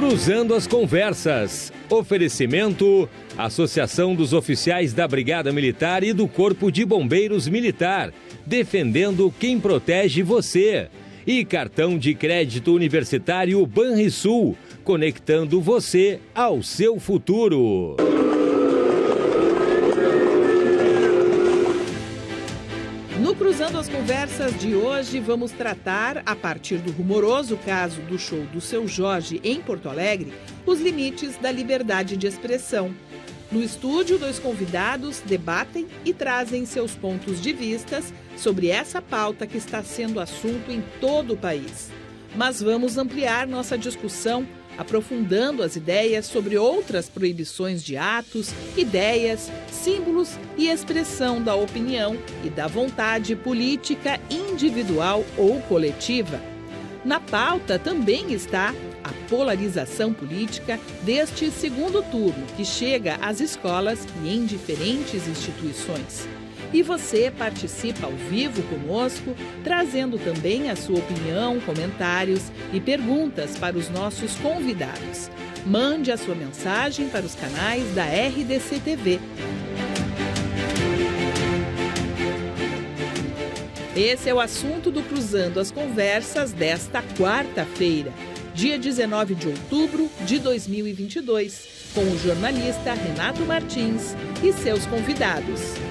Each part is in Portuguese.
Cruzando as Conversas. Oferecimento: Associação dos Oficiais da Brigada Militar e do Corpo de Bombeiros Militar. Defendendo quem protege você. E cartão de crédito universitário Banrisul. Conectando você ao seu futuro. Conversas de hoje, vamos tratar, a partir do rumoroso caso do show do seu Jorge em Porto Alegre, os limites da liberdade de expressão. No estúdio, dois convidados debatem e trazem seus pontos de vistas sobre essa pauta que está sendo assunto em todo o país. Mas vamos ampliar nossa discussão aprofundando as ideias sobre outras proibições de atos, ideias, símbolos e expressão da opinião e da vontade política individual ou coletiva. Na pauta também está a polarização política deste segundo turno que chega às escolas e em diferentes instituições. E você participa ao vivo conosco, trazendo também a sua opinião, comentários e perguntas para os nossos convidados. Mande a sua mensagem para os canais da RDC TV. Esse é o assunto do Cruzando as Conversas desta quarta-feira, dia 19 de outubro de 2022, com o jornalista Renato Martins e seus convidados.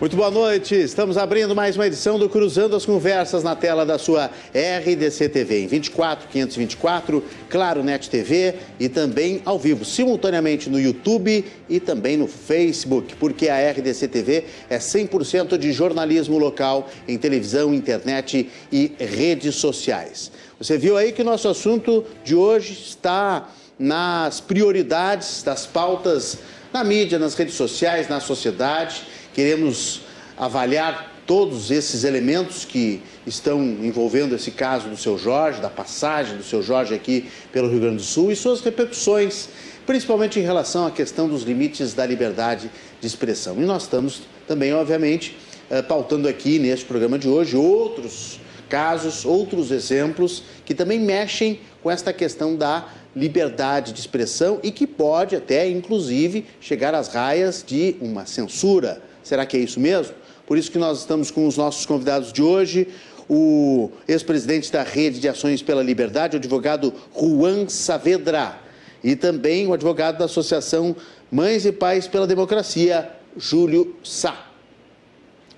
Muito boa noite. Estamos abrindo mais uma edição do Cruzando as Conversas na tela da sua RDC TV em 24 524, Claro Net TV e também ao vivo, simultaneamente no YouTube e também no Facebook, porque a RDC TV é 100% de jornalismo local em televisão, internet e redes sociais. Você viu aí que nosso assunto de hoje está nas prioridades das pautas na mídia, nas redes sociais, na sociedade Queremos avaliar todos esses elementos que estão envolvendo esse caso do seu Jorge, da passagem do seu Jorge aqui pelo Rio Grande do Sul e suas repercussões, principalmente em relação à questão dos limites da liberdade de expressão. E nós estamos também, obviamente, eh, pautando aqui neste programa de hoje outros casos, outros exemplos que também mexem com esta questão da liberdade de expressão e que pode até, inclusive, chegar às raias de uma censura Será que é isso mesmo? Por isso que nós estamos com os nossos convidados de hoje, o ex-presidente da Rede de Ações pela Liberdade, o advogado Juan Saavedra, e também o advogado da Associação Mães e Pais pela Democracia, Júlio Sá.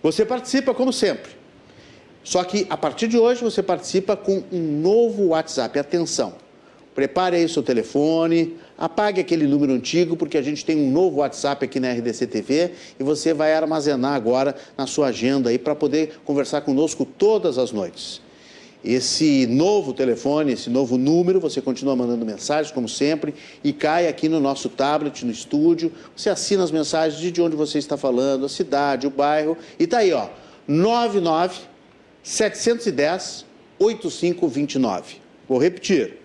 Você participa como sempre. Só que a partir de hoje você participa com um novo WhatsApp. Atenção, prepare aí seu telefone, apague aquele número antigo, porque a gente tem um novo WhatsApp aqui na RDC TV e você vai armazenar agora na sua agenda aí para poder conversar conosco todas as noites. Esse novo telefone, esse novo número, você continua mandando mensagens, como sempre, e cai aqui no nosso tablet, no estúdio. Você assina as mensagens de onde você está falando, a cidade, o bairro, e tá aí, ó, 99 710 8529. Vou repetir,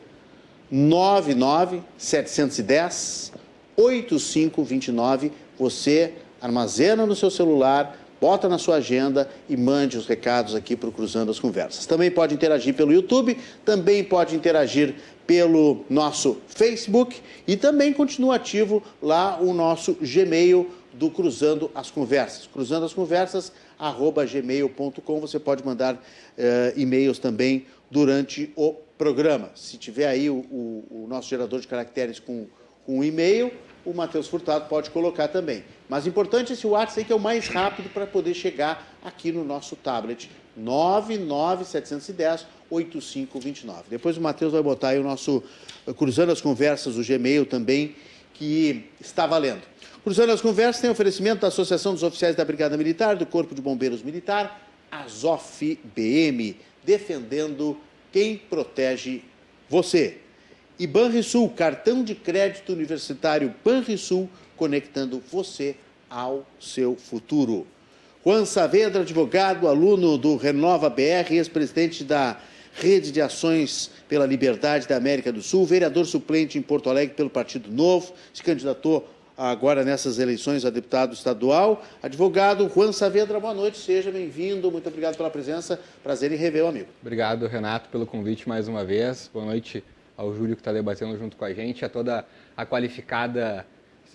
99 710 8529. Você armazena no seu celular, bota na sua agenda e mande os recados aqui para o Cruzando as Conversas. Também pode interagir pelo YouTube, também pode interagir pelo nosso Facebook e também continua ativo lá o nosso Gmail do Cruzando as Conversas. Cruzando as Conversas, arroba gmail.com. Você pode mandar uh, e-mails também durante o programa. Se tiver aí o, o, o nosso gerador de caracteres com, com um e-mail, o Matheus Furtado pode colocar também. Mas importante esse WhatsApp aí que é o mais rápido para poder chegar aqui no nosso tablet. 99710 8529. Depois o Matheus vai botar aí o nosso eh, Cruzando as Conversas, o Gmail também, que está valendo. Cruzando as Conversas tem oferecimento da Associação dos Oficiais da Brigada Militar, do Corpo de Bombeiros Militar, Azof BM, defendendo quem protege você. E Banrisul, cartão de crédito universitário Banrisul, conectando você ao seu futuro. Juan Saavedra, advogado, aluno do Renova BR, ex-presidente da Rede de Ações pela Liberdade da América do Sul, vereador suplente em Porto Alegre pelo Partido Novo, se candidatou agora nessas eleições a deputado estadual. Advogado Juan Saavedra, boa noite, seja bem-vindo. Muito obrigado pela presença. Prazer em rever o amigo. Obrigado, Renato, pelo convite mais uma vez. Boa noite ao Júlio que está debatendo junto com a gente, a toda a qualificada,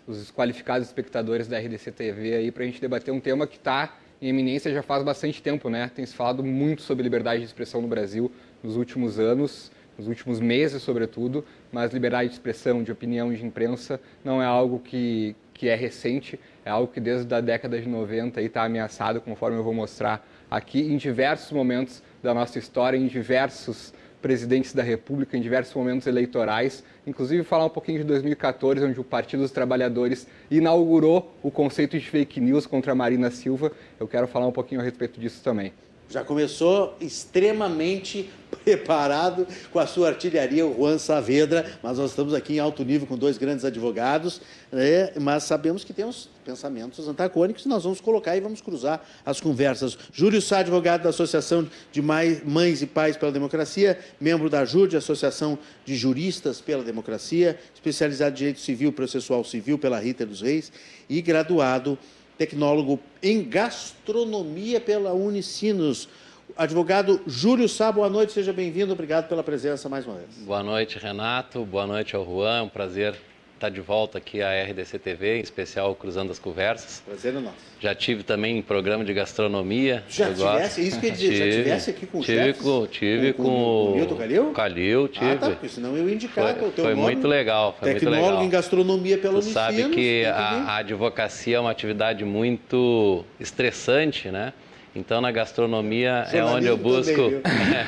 os qualificados espectadores da RDC TV aí para a gente debater um tema que está em eminência já faz bastante tempo, né? Tem se falado muito sobre liberdade de expressão no Brasil nos últimos anos, nos últimos meses, sobretudo, mas liberdade de expressão, de opinião, de imprensa não é algo que, que é recente, é algo que desde a década de 90 está ameaçado, conforme eu vou mostrar aqui, em diversos momentos da nossa história, em diversos presidentes da República em diversos momentos eleitorais, inclusive falar um pouquinho de 2014, onde o Partido dos Trabalhadores inaugurou o conceito de fake news contra a Marina Silva. Eu quero falar um pouquinho a respeito disso também. Já começou extremamente preparado com a sua artilharia, o Juan Saavedra, mas nós estamos aqui em alto nível com dois grandes advogados, né? mas sabemos que temos pensamentos antagônicos e nós vamos colocar e vamos cruzar as conversas. Júlio Sá, advogado da Associação de Mães e Pais pela Democracia, membro da JURD, Associação de Juristas pela Democracia, especializado em Direito Civil e Processual Civil pela Rita dos Reis e graduado tecnólogo em gastronomia pela Unicinos. Advogado Júlio Sá, boa noite, seja bem-vindo, obrigado pela presença mais uma vez. Boa noite, Renato, boa noite ao Juan, é um prazer estar de volta aqui à RDC TV, em especial Cruzando as Conversas. Prazer é nosso. Já tive também em programa de gastronomia. Já tivesse, isso que dizer, tive, já tivesse aqui com o tive com, Tive com, com, com o Nilton Calil? Calil, tive. Ah, tá, porque senão eu ia indicar foi, o teu foi nome. muito legal, foi Tecnólogo muito legal. em gastronomia pelo Você sabe que a, a advocacia é uma atividade muito estressante, né? Então na gastronomia é onde eu busco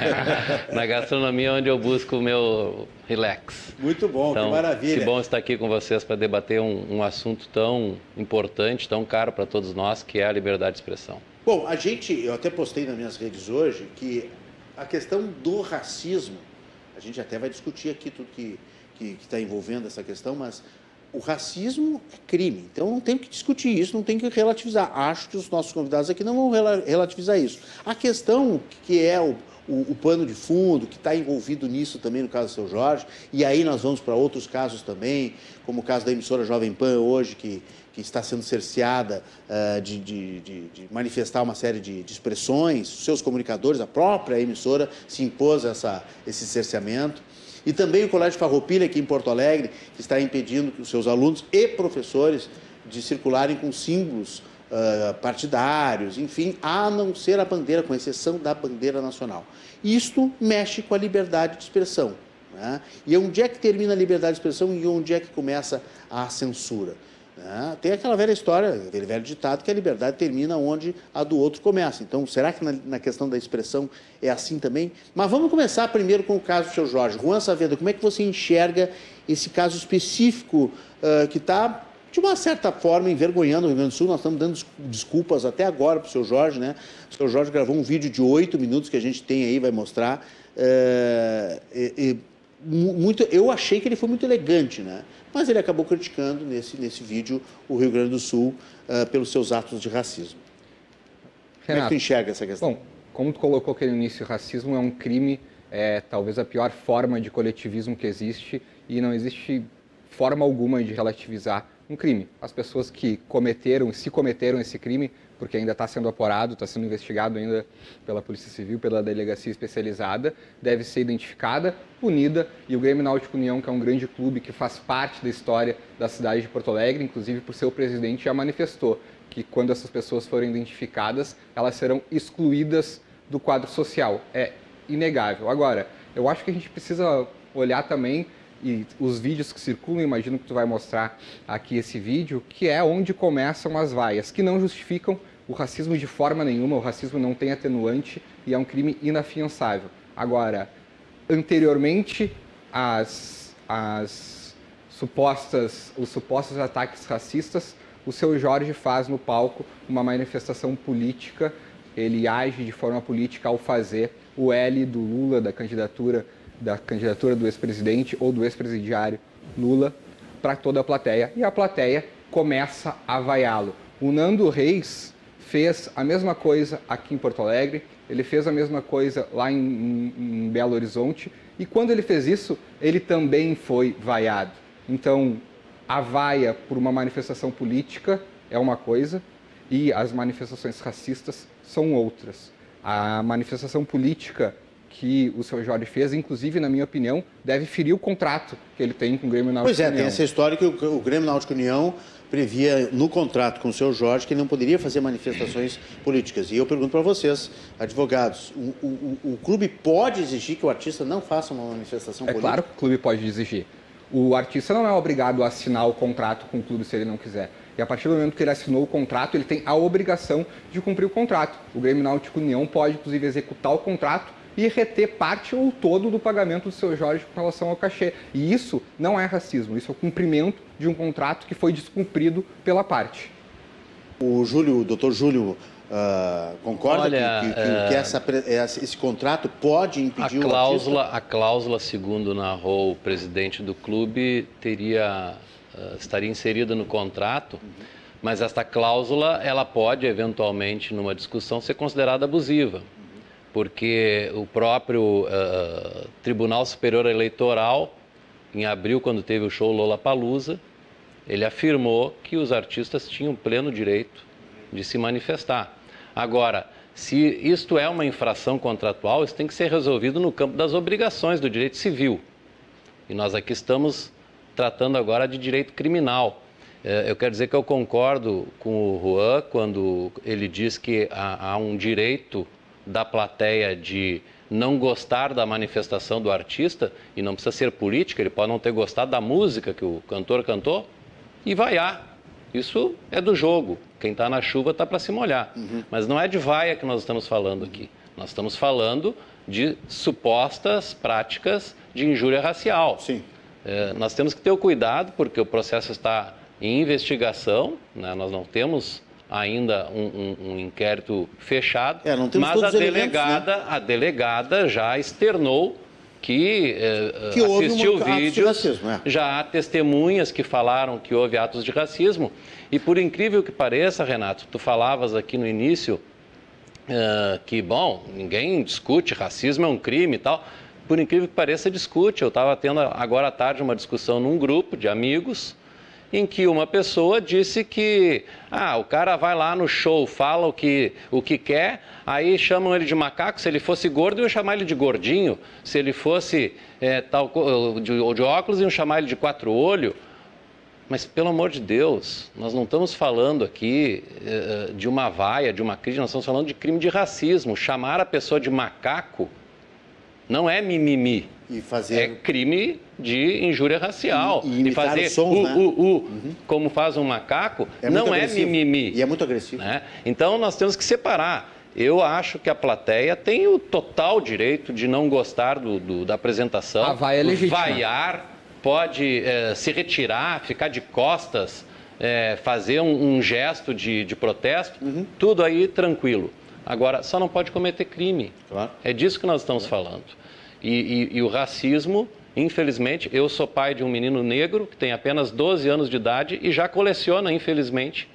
na gastronomia é onde eu busco o meu relax. Muito bom, então, que maravilha. Que bom estar aqui com vocês para debater um, um, assunto tão importante, tão caro para todos nós, que é a liberdade de expressão. Bom, a gente, eu até postei nas minhas redes hoje que a questão do racismo, a gente até vai discutir aqui tudo que que está envolvendo essa questão, mas o racismo é crime. Então não tem que discutir isso, não tem que relativizar. Acho que os nossos convidados aqui não vão relativizar isso. A questão que é o, o, o pano de fundo, que está envolvido nisso também no caso do seu Jorge, e aí nós vamos para outros casos também, como o caso da emissora Jovem Pan hoje, que, que está sendo cerceada uh, de, de, de, de, manifestar uma série de, expressões, seus comunicadores, a própria emissora se impôs essa, esse cerceamento. E também o Colégio Farroupilha, aqui em Porto Alegre, está impedindo que os seus alunos e professores de circularem com símbolos uh, partidários, enfim, a não ser a bandeira, com exceção da bandeira nacional. Isto mexe com a liberdade de expressão. Né? E onde é que termina a liberdade de expressão e onde é que começa a censura? Né? Tem aquela velha história, aquele velho ditado que a liberdade termina onde a do outro começa. Então, será que na, na, questão da expressão é assim também? Mas vamos começar primeiro com o caso do seu Jorge. Juan Saavedra, como é que você enxerga esse caso específico uh, que está, de uma certa forma, envergonhando o Rio Grande do Sul? Nós estamos dando desculpas até agora para o seu Jorge, né? O seu Jorge gravou um vídeo de oito minutos que a gente tem aí, vai mostrar. Uh, e, e, muito, eu achei que ele foi muito elegante, né? mas ele acabou criticando nesse, nesse vídeo o Rio Grande do Sul uh, pelos seus atos de racismo. Renato, como é que tu enxerga essa questão? Bom, como tu colocou aqui no início, racismo é um crime, é talvez a pior forma de coletivismo que existe e não existe forma alguma de relativizar um crime. As pessoas que cometeram, se cometeram esse crime, porque ainda está sendo apurado, está sendo investigado ainda pela Polícia Civil, pela Delegacia Especializada, deve ser identificada, punida, e o Grêmio Náutico União, que é um grande clube que faz parte da história da cidade de Porto Alegre, inclusive por seu presidente, já manifestou que quando essas pessoas forem identificadas, elas serão excluídas do quadro social. É inegável. Agora, eu acho que a gente precisa olhar também e os vídeos que circulam, imagino que tu vai mostrar aqui esse vídeo, que é onde começam as vaias, que não justificam o racismo de forma nenhuma, o racismo não tem atenuante e é um crime inafiançável. Agora, anteriormente às, às supostas, os supostos ataques racistas, o seu Jorge faz no palco uma manifestação política, ele age de forma política ao fazer o L do Lula, da candidatura da candidatura do ex-presidente ou do ex-presidiário Lula para toda a plateia e a plateia começa a vaiá-lo. O Nando Reis fez a mesma coisa aqui em Porto Alegre, ele fez a mesma coisa lá em, em, em Belo Horizonte e quando ele fez isso, ele também foi vaiado. Então, A vaia por uma manifestação política é uma coisa e as manifestações racistas são outras. A manifestação política que o seu Jorge fez, inclusive, na minha opinião, deve ferir o contrato que ele tem com o Grêmio Náutico Pois é, União. tem essa história que o, o Grêmio Náutico União previa no contrato com o seu Jorge que não poderia fazer manifestações políticas. E eu pergunto para vocês, advogados, o, o, o, clube pode exigir que o artista não faça uma manifestação é política? É claro que o clube pode exigir. O artista não é obrigado a assinar o contrato com o clube se ele não quiser. E a partir do momento que ele assinou o contrato, ele tem a obrigação de cumprir o contrato. O Grêmio Náutico União pode, inclusive, executar o contrato e reter parte ou todo do pagamento do seu Jorge com relação ao cachê. E isso não é racismo, isso é o cumprimento de um contrato que foi descumprido pela parte. O Júlio, o doutor Júlio, uh, concorda Olha, que, que, uh, que essa, esse contrato pode impedir a cláusula, o artista? A cláusula, segundo narrou o presidente do clube, teria, uh, estaria inserida no contrato, uhum. mas esta cláusula ela pode, eventualmente, numa discussão, ser considerada abusiva porque o próprio uh, Tribunal Superior Eleitoral, em abril, quando teve o show Lola Palusa, ele afirmou que os artistas tinham pleno direito de se manifestar. Agora, se isto é uma infração contratual, isso tem que ser resolvido no campo das obrigações do direito civil. E nós aqui estamos tratando agora de direito criminal. Eh, eu quero dizer que eu concordo com o Juan quando ele diz que há, há um direito da plateia de não gostar da manifestação do artista, e não precisa ser política, ele pode não ter gostado da música que o cantor cantou, e vaiar. Isso é do jogo. Quem está na chuva está para se molhar. Uhum. Mas não é de vaia que nós estamos falando aqui. Nós estamos falando de supostas práticas de injúria racial. Sim. É, nós temos que ter o cuidado, porque o processo está em investigação, né? nós não temos ainda um, um, um inquérito fechado, é, mas a delegada, né? a delegada já externou que, eh, que assistiu vídeos, racismo, é. já há testemunhas que falaram que houve atos de racismo. E por incrível que pareça, Renato, tu falavas aqui no início uh, que, bom, ninguém discute, racismo é um crime e tal. Por incrível que pareça, discute. Eu estava tendo agora à tarde uma discussão num grupo de amigos em que uma pessoa disse que ah, o cara vai lá no show, fala o que, o que quer, aí chamam ele de macaco. Se ele fosse gordo, iam chamar ele de gordinho. Se ele fosse é, tal, de, de óculos, iam chamar ele de quatro olho. Mas, pelo amor de Deus, nós não estamos falando aqui é, de uma vaia, de uma crise, nós estamos falando de crime de racismo. Chamar a pessoa de macaco não é mimimi. E fazer... É crime de injúria racial. E, e, e fazer som, uh, né? uh, uh, uhum. como faz um macaco, é não é mimimi. E é muito agressivo. Né? Então nós temos que separar. Eu acho que a plateia tem o total direito de não gostar do, do da apresentação. A vai é legítima. Vaiar, pode é, se retirar, ficar de costas, é, fazer um, um, gesto de, de protesto, uhum. tudo aí tranquilo. Agora, só não pode cometer crime. Claro. É disso que nós estamos falando. E, e, e, o racismo, infelizmente, eu sou pai de um menino negro que tem apenas 12 anos de idade e já coleciona, infelizmente,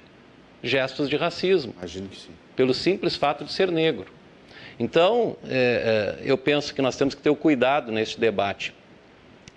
gestos de racismo. Imagino que sim. Pelo simples fato de ser negro. Então, é, é, eu penso que nós temos que ter o cuidado neste debate.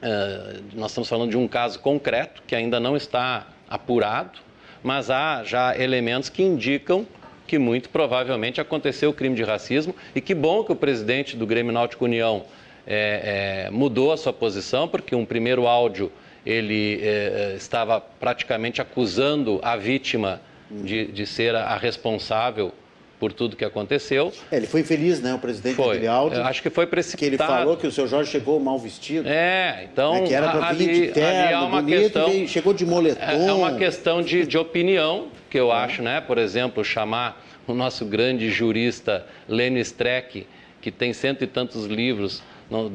É, nós estamos falando de um caso concreto que ainda não está apurado, mas há já elementos que indicam que muito provavelmente aconteceu o crime de racismo e que bom que o presidente do Grêmio Náutico União é, é, mudou a sua posição, porque um primeiro áudio ele é, é estava praticamente acusando a vítima de, de ser a, a responsável por tudo que aconteceu. É, ele foi infeliz, né, o presidente foi. daquele áudio. Eu acho que foi precipitado. Que ele falou que o seu Jorge chegou mal vestido. É, então... Né, que era para vir de terno, há uma bonito, questão, chegou de moletom. É, é uma questão de, de opinião, que eu é. acho, né, por exemplo, chamar o nosso grande jurista Lênin Streck, que tem cento e tantos livros,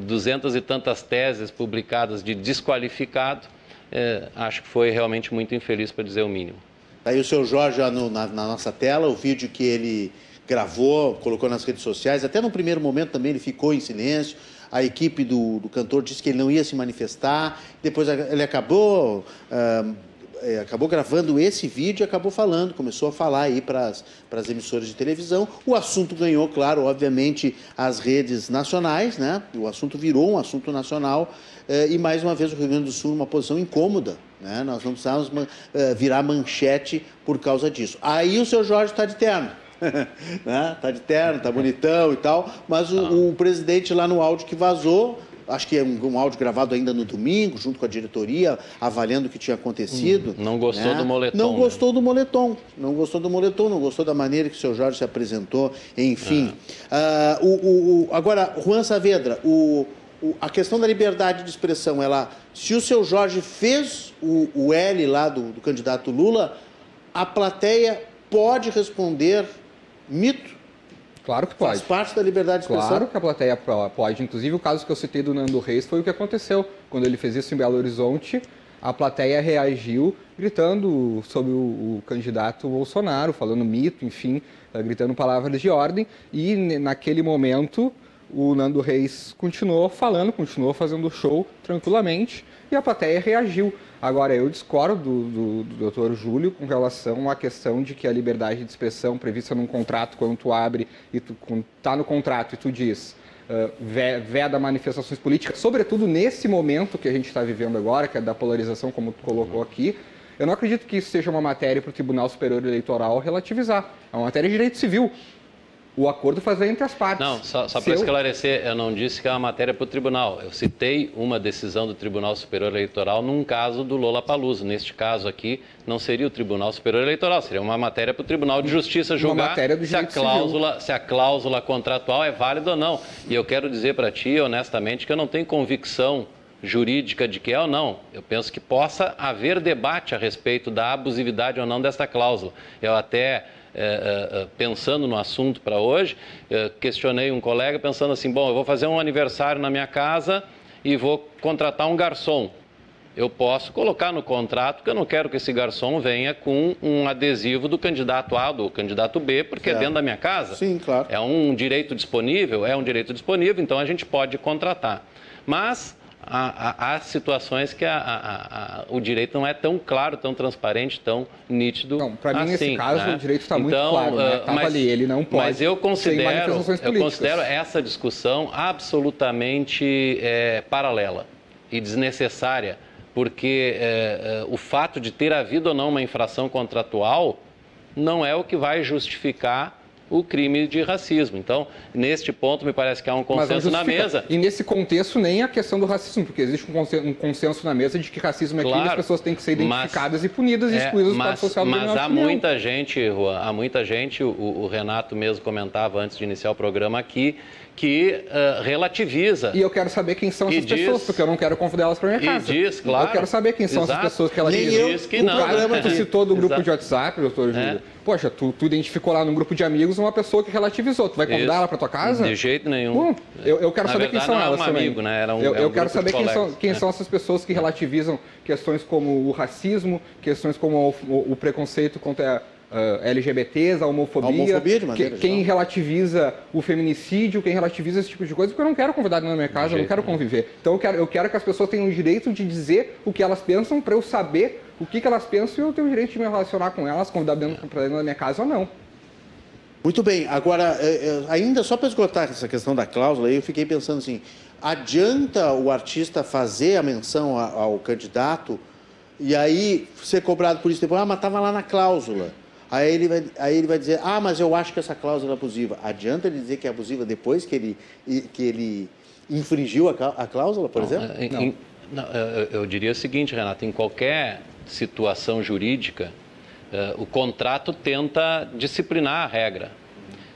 duzentas e tantas teses publicadas de desqualificado, é, acho que foi realmente muito infeliz, para dizer o mínimo. Aí o seu Jorge, no, na, na, nossa tela, o vídeo que ele gravou, colocou nas redes sociais, até no primeiro momento também ele ficou em silêncio, a equipe do, do cantor disse que ele não ia se manifestar, depois ele acabou... Uh, é, acabou gravando esse vídeo e acabou falando, começou a falar aí para as emissoras de televisão. O assunto ganhou, claro, obviamente, as redes nacionais, né? O assunto virou um assunto nacional é, e mais uma vez o Rio Grande do Sul numa posição incômoda Né? Nós não precisávamos uh, virar manchete por causa disso. Aí o seu Jorge está de terno. né? Tá de terno, tá bonitão e tal, mas o, ah. o presidente lá no áudio que vazou acho que é um, um, áudio gravado ainda no domingo, junto com a diretoria, avaliando o que tinha acontecido. Hum, não gostou né? do moletom. Não né? gostou do moletom. Não gostou do moletom, não gostou da maneira que o seu Jorge se apresentou, enfim. Ah. Uh, o, o, agora, Juan Saavedra, o, a questão da liberdade de expressão, ela, se o seu Jorge fez o, o L lá do, do candidato Lula, a plateia pode responder mito? Claro que pode. Faz parte da liberdade de expressão? Claro que a plateia pode. Inclusive, o caso que eu citei do Nando Reis foi o que aconteceu. Quando ele fez isso em Belo Horizonte, a plateia reagiu gritando sobre o, o candidato Bolsonaro, falando mito, enfim, eh, gritando palavras de ordem. E naquele momento, o Nando Reis continuou falando, continuou fazendo show tranquilamente e a plateia reagiu. Agora, eu discordo do, do, do doutor Júlio com relação à questão de que a liberdade de expressão prevista num contrato, quando tu abre e tu está no contrato e tu diz uh, veda manifestações políticas, sobretudo nesse momento que a gente está vivendo agora, que é da polarização, como tu colocou aqui, eu não acredito que isso seja uma matéria para o Tribunal Superior Eleitoral relativizar. É uma matéria de direito civil o acordo fazer entre as partes. Não, só, só para esclarecer, eu não disse que é uma matéria para o tribunal. Eu citei uma decisão do Tribunal Superior Eleitoral num caso do Lola Paluso. Neste caso aqui, não seria o Tribunal Superior Eleitoral, seria uma matéria para o Tribunal de Justiça julgar se, a cláusula, se a cláusula contratual é válida ou não. E eu quero dizer para ti, honestamente, que eu não tenho convicção jurídica de que é ou não. Eu penso que possa haver debate a respeito da abusividade ou não desta cláusula. Eu até é, é, pensando no assunto para hoje, questionei um colega pensando assim: bom, eu vou fazer um aniversário na minha casa e vou contratar um garçom. Eu posso colocar no contrato que eu não quero que esse garçom venha com um adesivo do candidato A do candidato B, porque é dentro da minha casa. Sim, claro. É um direito disponível? É um direito disponível, então a gente pode contratar. Mas há, situações que a, o direito não é tão claro, tão transparente, tão nítido. Não, para mim, assim, nesse caso, né? o direito está muito então, claro. Né? Tava mas, ali, ele não pode. Mas eu considero, eu considero essa discussão absolutamente é, paralela e desnecessária, porque é, é, o fato de ter havido ou não uma infração contratual não é o que vai justificar o crime de racismo. Então, neste ponto, me parece que há um consenso na mesa. E nesse contexto, nem a questão do racismo, porque existe um consenso na mesa de que racismo é claro, crime e as pessoas têm que ser identificadas mas, e punidas e é, excluídas do quadro social do Mas há opinião. muita gente, Juan, há muita gente, o, o Renato mesmo comentava antes de iniciar o programa aqui, que uh, relativiza. E eu quero saber quem são essas diz, pessoas, porque eu não quero convidar elas para minha casa. E diz, claro. Eu quero saber quem são Exato. essas pessoas que relativizam. Nem eu, diz que não. O programa que tu citou do grupo Exato. de WhatsApp, doutor Júlio. É. Poxa, tu, tu, identificou lá num grupo de amigos uma pessoa que relativizou. Tu vai convidar Isso. ela para tua casa? De jeito nenhum. Eu, eu, quero Na saber verdade, quem são elas um também. Amigo, né? Era um, eu, eu um quero saber quem, são, quem é. são essas pessoas que relativizam questões como o racismo, questões como o, o, o preconceito contra uh, LGBTs, a homofobia, a homofobia que, quem relativiza o feminicídio, quem relativiza esse tipo de coisa, porque eu não quero convidar na minha casa, eu não quero conviver. Então eu quero, eu quero que as pessoas tenham o direito de dizer o que elas pensam para eu saber o que, que elas pensam e eu tenho o direito de me relacionar com elas, convidar dentro, para dentro da minha casa ou não. Muito bem, agora, é, é, ainda só para esgotar essa questão da cláusula, eu fiquei pensando assim: adianta o artista fazer a menção ao candidato e aí ser cobrado por isso depois? Ah, mas estava lá na cláusula. Aí ele, vai, aí ele vai dizer, ah, mas eu acho que essa cláusula é abusiva. Adianta ele dizer que é abusiva depois que ele, que ele infringiu a, cláusula, por não, exemplo? É, não. Em, não, eu, eu, diria o seguinte, Renato, em qualquer situação jurídica, uh, o contrato tenta disciplinar a regra.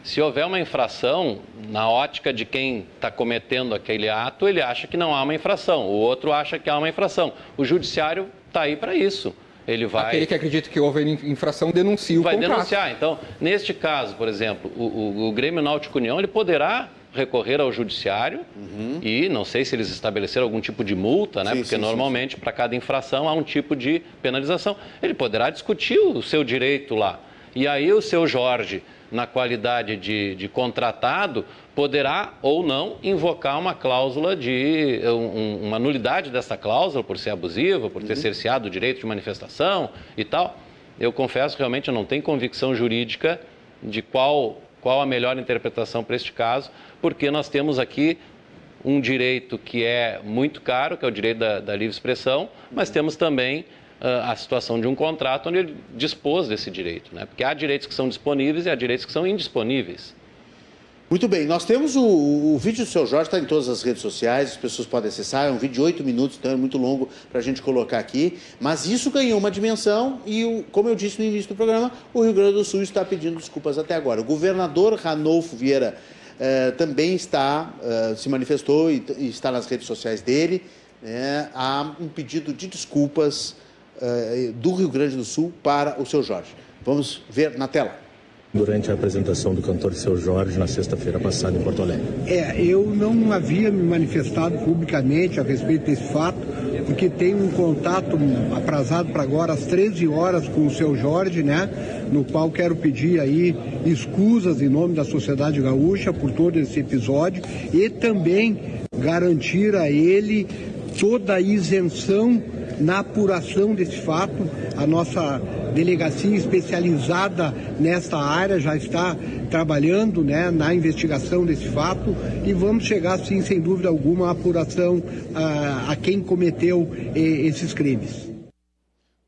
Se houver uma infração, na ótica de quem está cometendo aquele ato, ele acha que não há uma infração, o outro acha que há uma infração. O judiciário está aí para isso. Ele vai... Aquele que acredita que houve infração denuncia o vai contrato. Vai denunciar. Então, neste caso, por exemplo, o, o, o Grêmio Náutico União ele poderá recorrer ao judiciário uhum. e não sei se eles estabeleceram algum tipo de multa, né? Sim, Porque sim, normalmente para cada infração há um tipo de penalização. Ele poderá discutir o seu direito lá. E aí o seu Jorge na qualidade de, de contratado, poderá ou não invocar uma cláusula de. Um, uma nulidade dessa cláusula por ser abusiva, por ter uhum. cerceado o direito de manifestação e tal. Eu confesso realmente eu não tenho convicção jurídica de qual, qual a melhor interpretação para este caso, porque nós temos aqui um direito que é muito caro, que é o direito da, da livre expressão, mas temos também a situação de um contrato onde ele dispôs desse direito, né? porque há direitos que são disponíveis e há direitos que são indisponíveis. Muito bem, nós temos o, o vídeo do seu Jorge, está em todas as redes sociais, as pessoas podem acessar, é um vídeo de oito minutos, então é muito longo para a gente colocar aqui, mas isso ganhou uma dimensão e, o, como eu disse no início do programa, o Rio Grande do Sul está pedindo desculpas até agora. O governador Ranolfo Vieira eh, também está, eh, se manifestou e, e, está nas redes sociais dele, né, há um pedido de desculpas do Rio Grande do Sul para o seu Jorge. Vamos ver na tela durante a apresentação do cantor Seu Jorge na sexta-feira passada em Porto Alegre. É, eu não havia me manifestado publicamente a respeito desse fato, porque tenho um contato aprazado para agora às 13 horas com o Seu Jorge, né? No qual quero pedir aí escusas em nome da sociedade gaúcha por todo esse episódio e também garantir a ele toda a isenção na apuração desse fato. A nossa delegacia especializada nesta área já está trabalhando né, na investigação desse fato e vamos chegar, sim, sem dúvida alguma, à apuração a, a quem cometeu e, esses crimes.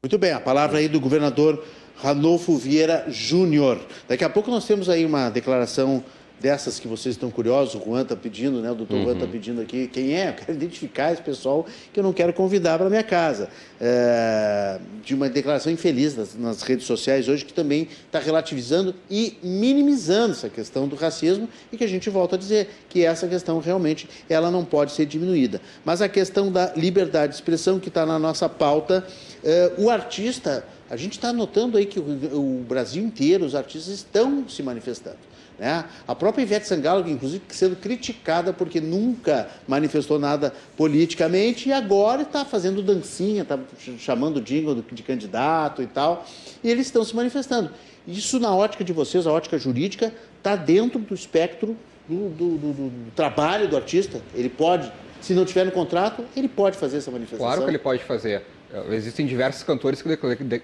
Muito bem, a palavra aí do governador Ranolfo Vieira Júnior. Daqui a pouco nós temos aí uma declaração dessas que vocês estão curiosos, o Juan está pedindo, né? o doutor uhum. Juan está pedindo aqui quem é, eu quero identificar esse pessoal que eu não quero convidar para minha casa. É, de uma declaração infeliz nas, nas, redes sociais hoje, que também está relativizando e minimizando essa questão do racismo e que a gente volta a dizer que essa questão realmente ela não pode ser diminuída. Mas a questão da liberdade de expressão que está na nossa pauta, é, o artista, a gente está notando aí que o, o Brasil inteiro, os artistas estão se manifestando. Né? A própria Ivete Sangalo, inclusive, sendo criticada porque nunca manifestou nada politicamente e agora está fazendo dancinha, está chamando o jingle de candidato e tal, e eles estão se manifestando. Isso, na ótica de vocês, a ótica jurídica, está dentro do espectro do, do, do, do trabalho do artista. Ele pode, se não tiver no contrato, ele pode fazer essa manifestação. Claro que ele pode fazer. Existem diversos cantores, que,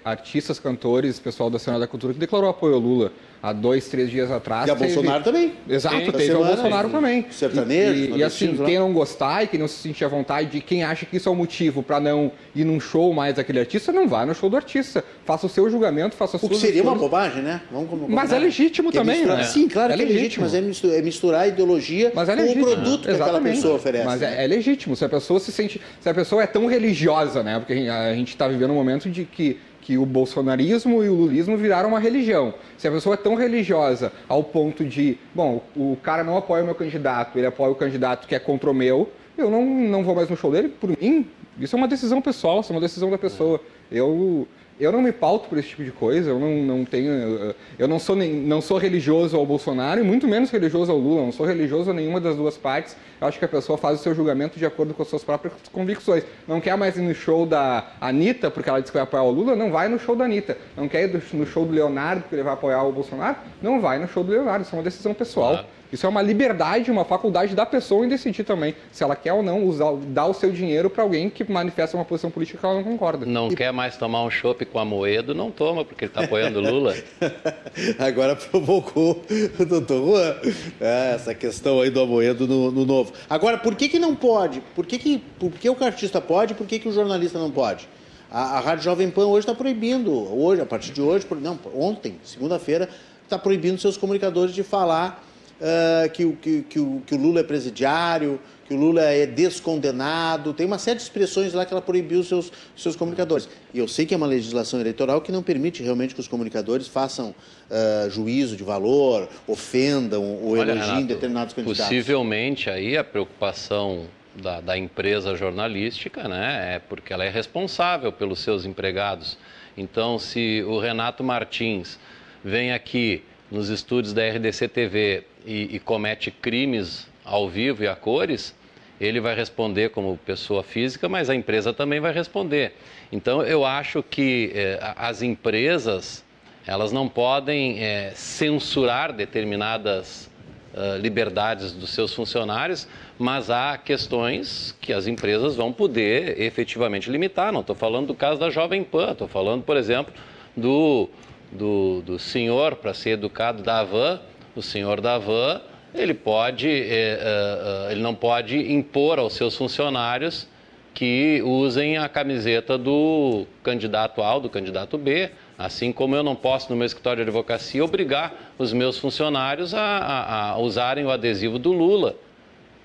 artistas, cantores, pessoal da cena da cultura que declarou apoio ao Lula há dois, três dias atrás. E a teve... Bolsonaro também. Exato, teve o Bolsonaro também. Sertanejo. E, e assim, quem não gostar e quem não se sentir à vontade, quem acha que isso é o um motivo para não ir num show mais daquele artista, não vá no show do artista. Faça o seu julgamento, faça as suas O que seria uma bobagem, né? Vamos mas é legítimo é também, é né? Sim, claro é que é legítimo, mas é misturar, é misturar a ideologia mas é com o produto que Exatamente. aquela pessoa oferece. Mas né? é, legítimo. Se a pessoa se sente... Se a pessoa é tão religiosa, né? Porque a gente está vivendo um momento de que que o bolsonarismo e o lulismo viraram uma religião. Se a pessoa é tão religiosa ao ponto de, bom, o cara não apoia o meu candidato, ele apoia o candidato que é contra o meu, eu não, não vou mais no show dele, por mim, isso é uma decisão pessoal, isso é uma decisão da pessoa. Eu eu não me pauto por esse tipo de coisa, eu não, não tenho. Eu não sou, nem, não sou religioso ao Bolsonaro e muito menos religioso ao Lula, não sou religioso a nenhuma das duas partes. Eu acho que a pessoa faz o seu julgamento de acordo com as suas próprias convicções. Não quer mais ir no show da Anitta porque ela disse que vai apoiar o Lula? Não vai no show da Anitta. Não quer ir no show do Leonardo porque ele vai apoiar o Bolsonaro? Não vai no show do Leonardo. Isso é uma decisão pessoal. Isso é uma liberdade, uma faculdade da pessoa em decidir também se ela quer ou não usar, dar o seu dinheiro para alguém que manifesta uma posição política que ela não concorda. Não e... quer mais tomar um chopp com a Moedo, não toma, porque ele está apoiando Lula. Agora provocou o doutor Juan é, essa questão aí do Amoedo no, no, novo. Agora, por que, que não pode? Por que, que, por que o artista pode e por que, que o jornalista não pode? A, a Rádio Jovem Pan hoje está proibindo, hoje, a partir de hoje, não, ontem, segunda-feira, está proibindo seus comunicadores de falar uh, que, que, que, o, que o Lula é presidiário, que o Lula é descondenado, tem uma série de expressões lá que ela proibiu os seus, seus comunicadores. E eu sei que é uma legislação eleitoral que não permite realmente que os comunicadores façam uh, juízo de valor, ofendam ou Olha, elogiem Renato, determinados candidatos. Possivelmente aí a preocupação da, da, empresa jornalística, né, é porque ela é responsável pelos seus empregados. Então, se o Renato Martins vem aqui nos estúdios da RDC TV e, e comete crimes ao vivo e a cores, ele vai responder como pessoa física, mas a empresa também vai responder. Então, eu acho que eh, as empresas elas não podem eh, censurar determinadas uh, liberdades dos seus funcionários, mas há questões que as empresas vão poder efetivamente limitar. Não estou falando do caso da Jovem Pan, estou falando, por exemplo, do, do, do senhor para ser educado da Avan, o senhor da Avan ele pode, é, é, ele não pode impor aos seus funcionários que usem a camiseta do candidato A ou do candidato B, assim como eu não posso, no meu escritório de advocacia, obrigar os meus funcionários a, a, a usarem o adesivo do Lula.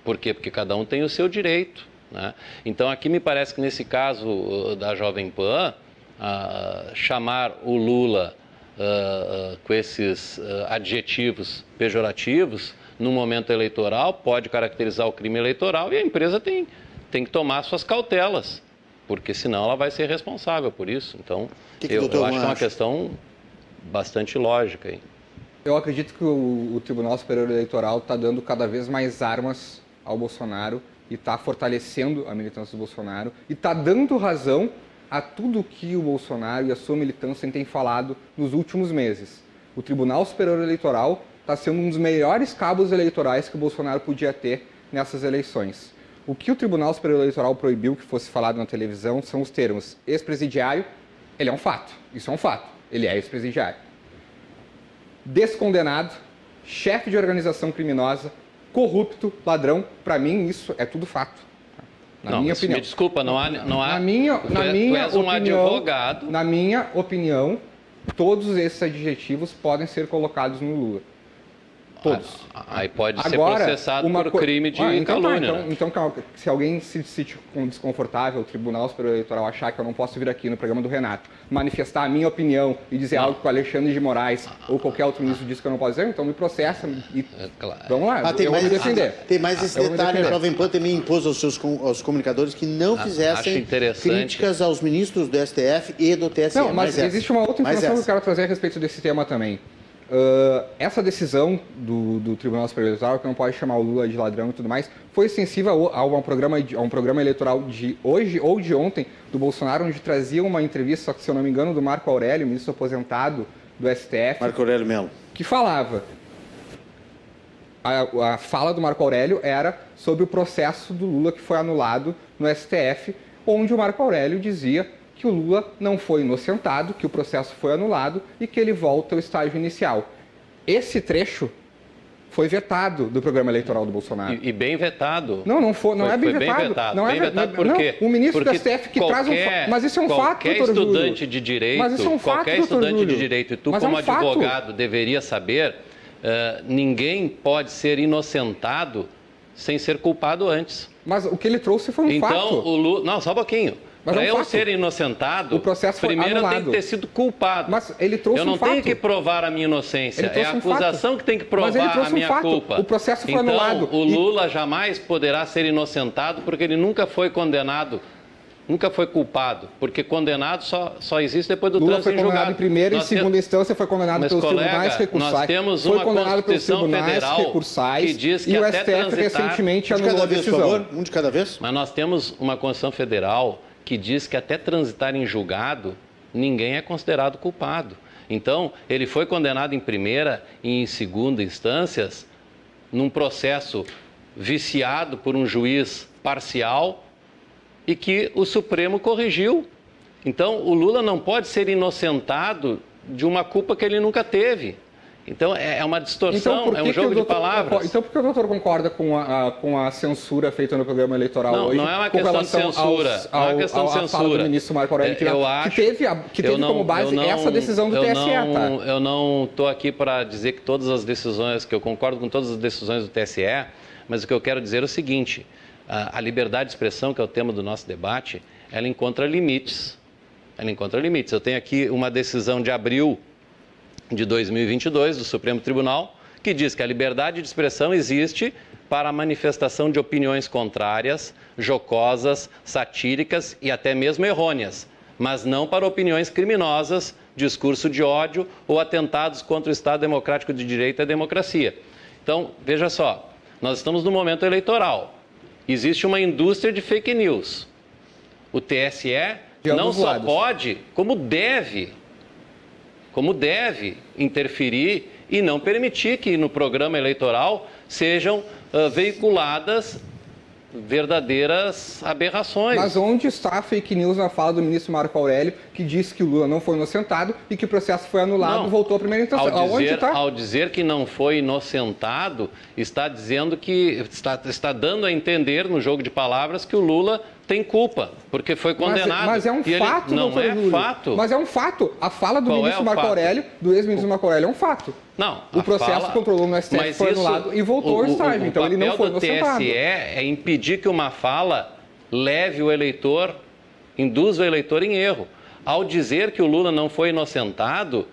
Por quê? Porque cada um tem o seu direito. Né? Então, aqui me parece que nesse caso da Jovem Pan, chamar o Lula uh, com esses adjetivos pejorativos no momento eleitoral pode caracterizar o crime eleitoral e a empresa tem tem que tomar suas cautelas, porque senão ela vai ser responsável por isso. Então, que que eu, eu acho que é uma questão bastante lógica. Aí. Eu acredito que o, o Tribunal Superior Eleitoral está dando cada vez mais armas ao Bolsonaro e está fortalecendo a militância do Bolsonaro e está dando razão a tudo que o Bolsonaro e a sua militância têm falado nos últimos meses. O Tribunal Superior Eleitoral está sendo um dos melhores cabos eleitorais que o Bolsonaro podia ter nessas eleições. O que o Tribunal Superior Eleitoral proibiu que fosse falado na televisão são os termos ex-presidiário, ele é um fato, isso é um fato, ele é ex-presidiário. Descondenado, chefe de organização criminosa, corrupto, ladrão, para mim isso é tudo fato. Na não, minha opinião. Me desculpa, não há. Não há na minha, na tu, minha tu um opinião, advogado. Na minha opinião, todos esses adjetivos podem ser colocados no Lula. Todos. Aí pode Agora, ser processado por co... crime de ah, então, tá, calúnia. Tá, então, então, se alguém se sentir desconfortável, o Tribunal Superior Eleitoral achar que eu não posso vir aqui no programa do Renato, manifestar a minha opinião e dizer não. algo que o Alexandre de Moraes ou qualquer outro ministro disse que eu não posso dizer, então me processa e é, claro. vamos lá, ah, tem eu mais, vou me defender. Ah, tem mais esse detalhe, a Jovem Pan também impôs aos seus aos comunicadores que não ah, fizessem críticas aos ministros do STF e do TSE. Não, mas existe uma outra informação que eu quero trazer a respeito desse tema também. Uh, essa decisão do, do, Tribunal Superior Eleitoral, que não pode chamar o Lula de ladrão e tudo mais, foi extensiva a, um programa, a um programa eleitoral de hoje ou de ontem do Bolsonaro, onde trazia uma entrevista, se eu não me engano, do Marco Aurélio, ministro aposentado do STF. Marco Aurélio Melo. Que falava. A, a fala do Marco Aurélio era sobre o processo do Lula que foi anulado no STF, onde o Marco Aurélio dizia que o Lula não foi inocentado, que o processo foi anulado e que ele volta ao estágio inicial. Esse trecho foi vetado do programa eleitoral do Bolsonaro. E, e bem vetado. Não, não foi, não foi, é bem, vetado. bem vetado. Não bem é vetado por quê? Não, o ministro Porque da STF que qualquer, traz um mas isso é um qualquer fato, Qualquer estudante Júlio. de direito, é um fato, qualquer estudante Júlio. de direito e tu mas como é um advogado fato. deveria saber, uh, ninguém pode ser inocentado sem ser culpado antes. Mas o que ele trouxe foi um então, fato. Então, o Lula, não, só um pouquinho. Para é um eu fato. ser inocentado, o processo primeiro eu tenho que ter sido culpado. Mas ele trouxe Eu não um tenho fato. que provar a minha inocência. É a acusação um que tem que provar a minha um culpa. O processo foi então, anulado. O Lula e... jamais poderá ser inocentado porque ele nunca foi condenado. Nunca foi culpado, porque condenado só, só existe depois do Lula trânsito foi condenado em primeira e segunda instância, foi condenado Mas, pelos colega, tribunais recursais. Nós temos foi uma condenado Constituição pelos tribunais Federal recursais que diz que e o até STF transitar... recentemente um anulou a vez, decisão. Favor, um de cada vez. Mas nós temos uma Constituição Federal que diz que até transitar em julgado, ninguém é considerado culpado. Então, ele foi condenado em primeira e em segunda instâncias num processo viciado por um juiz parcial e que o Supremo corrigiu. Então, o Lula não pode ser inocentado de uma culpa que ele nunca teve. Então é, é uma distorção, então, é um jogo doutor, de palavras. Então por que o doutor concorda com a, com a censura feita no programa eleitoral não, hoje? Não é uma questão de censura. Aos, não é uma questão de censura. Do ministro Marco Aurélio, que, eu acho, que teve, a, que teve não, como base não, essa decisão do eu TSE. Não, tá? Eu não estou aqui para dizer que todas as decisões, que eu concordo com todas as decisões do TSE, mas o que eu quero dizer é o seguinte: a, a liberdade de expressão, que é o tema do nosso debate, ela encontra limites. Ela encontra limites. Eu tenho aqui uma decisão de abril de 2022 do Supremo Tribunal, que diz que a liberdade de expressão existe para a manifestação de opiniões contrárias, jocosas, satíricas e até mesmo errôneas, mas não para opiniões criminosas, discurso de ódio ou atentados contra o Estado Democrático de Direito e a democracia. Então, veja só, nós estamos no momento eleitoral. Existe uma indústria de fake news. O TSE não só lados. pode, como deve como deve interferir e não permitir que no programa eleitoral sejam uh, veiculadas verdadeiras aberrações. Mas onde está a fake news na fala do ministro Marco Aurélio, que disse que o Lula não foi inocentado e que o processo foi anulado e voltou à primeira instância? Ao dizer, ao dizer que não foi inocentado, está dizendo que está, está dando a entender no jogo de palavras que o Lula tem culpa, porque foi condenado. Mas, mas é um fato, ele, Não é Júlio. fato. Mas é um fato. A fala do Qual ministro é Marco fato? Aurélio, do ex-ministro Marco Aurélio, é um fato. Não. O processo fala... Lula no STF mas foi isso, anulado e voltou o, ao estágio. Então ele não foi O papel inocentado. do TSE é impedir que uma fala leve o eleitor, induza o eleitor em erro. Ao dizer que o Lula não foi inocentado,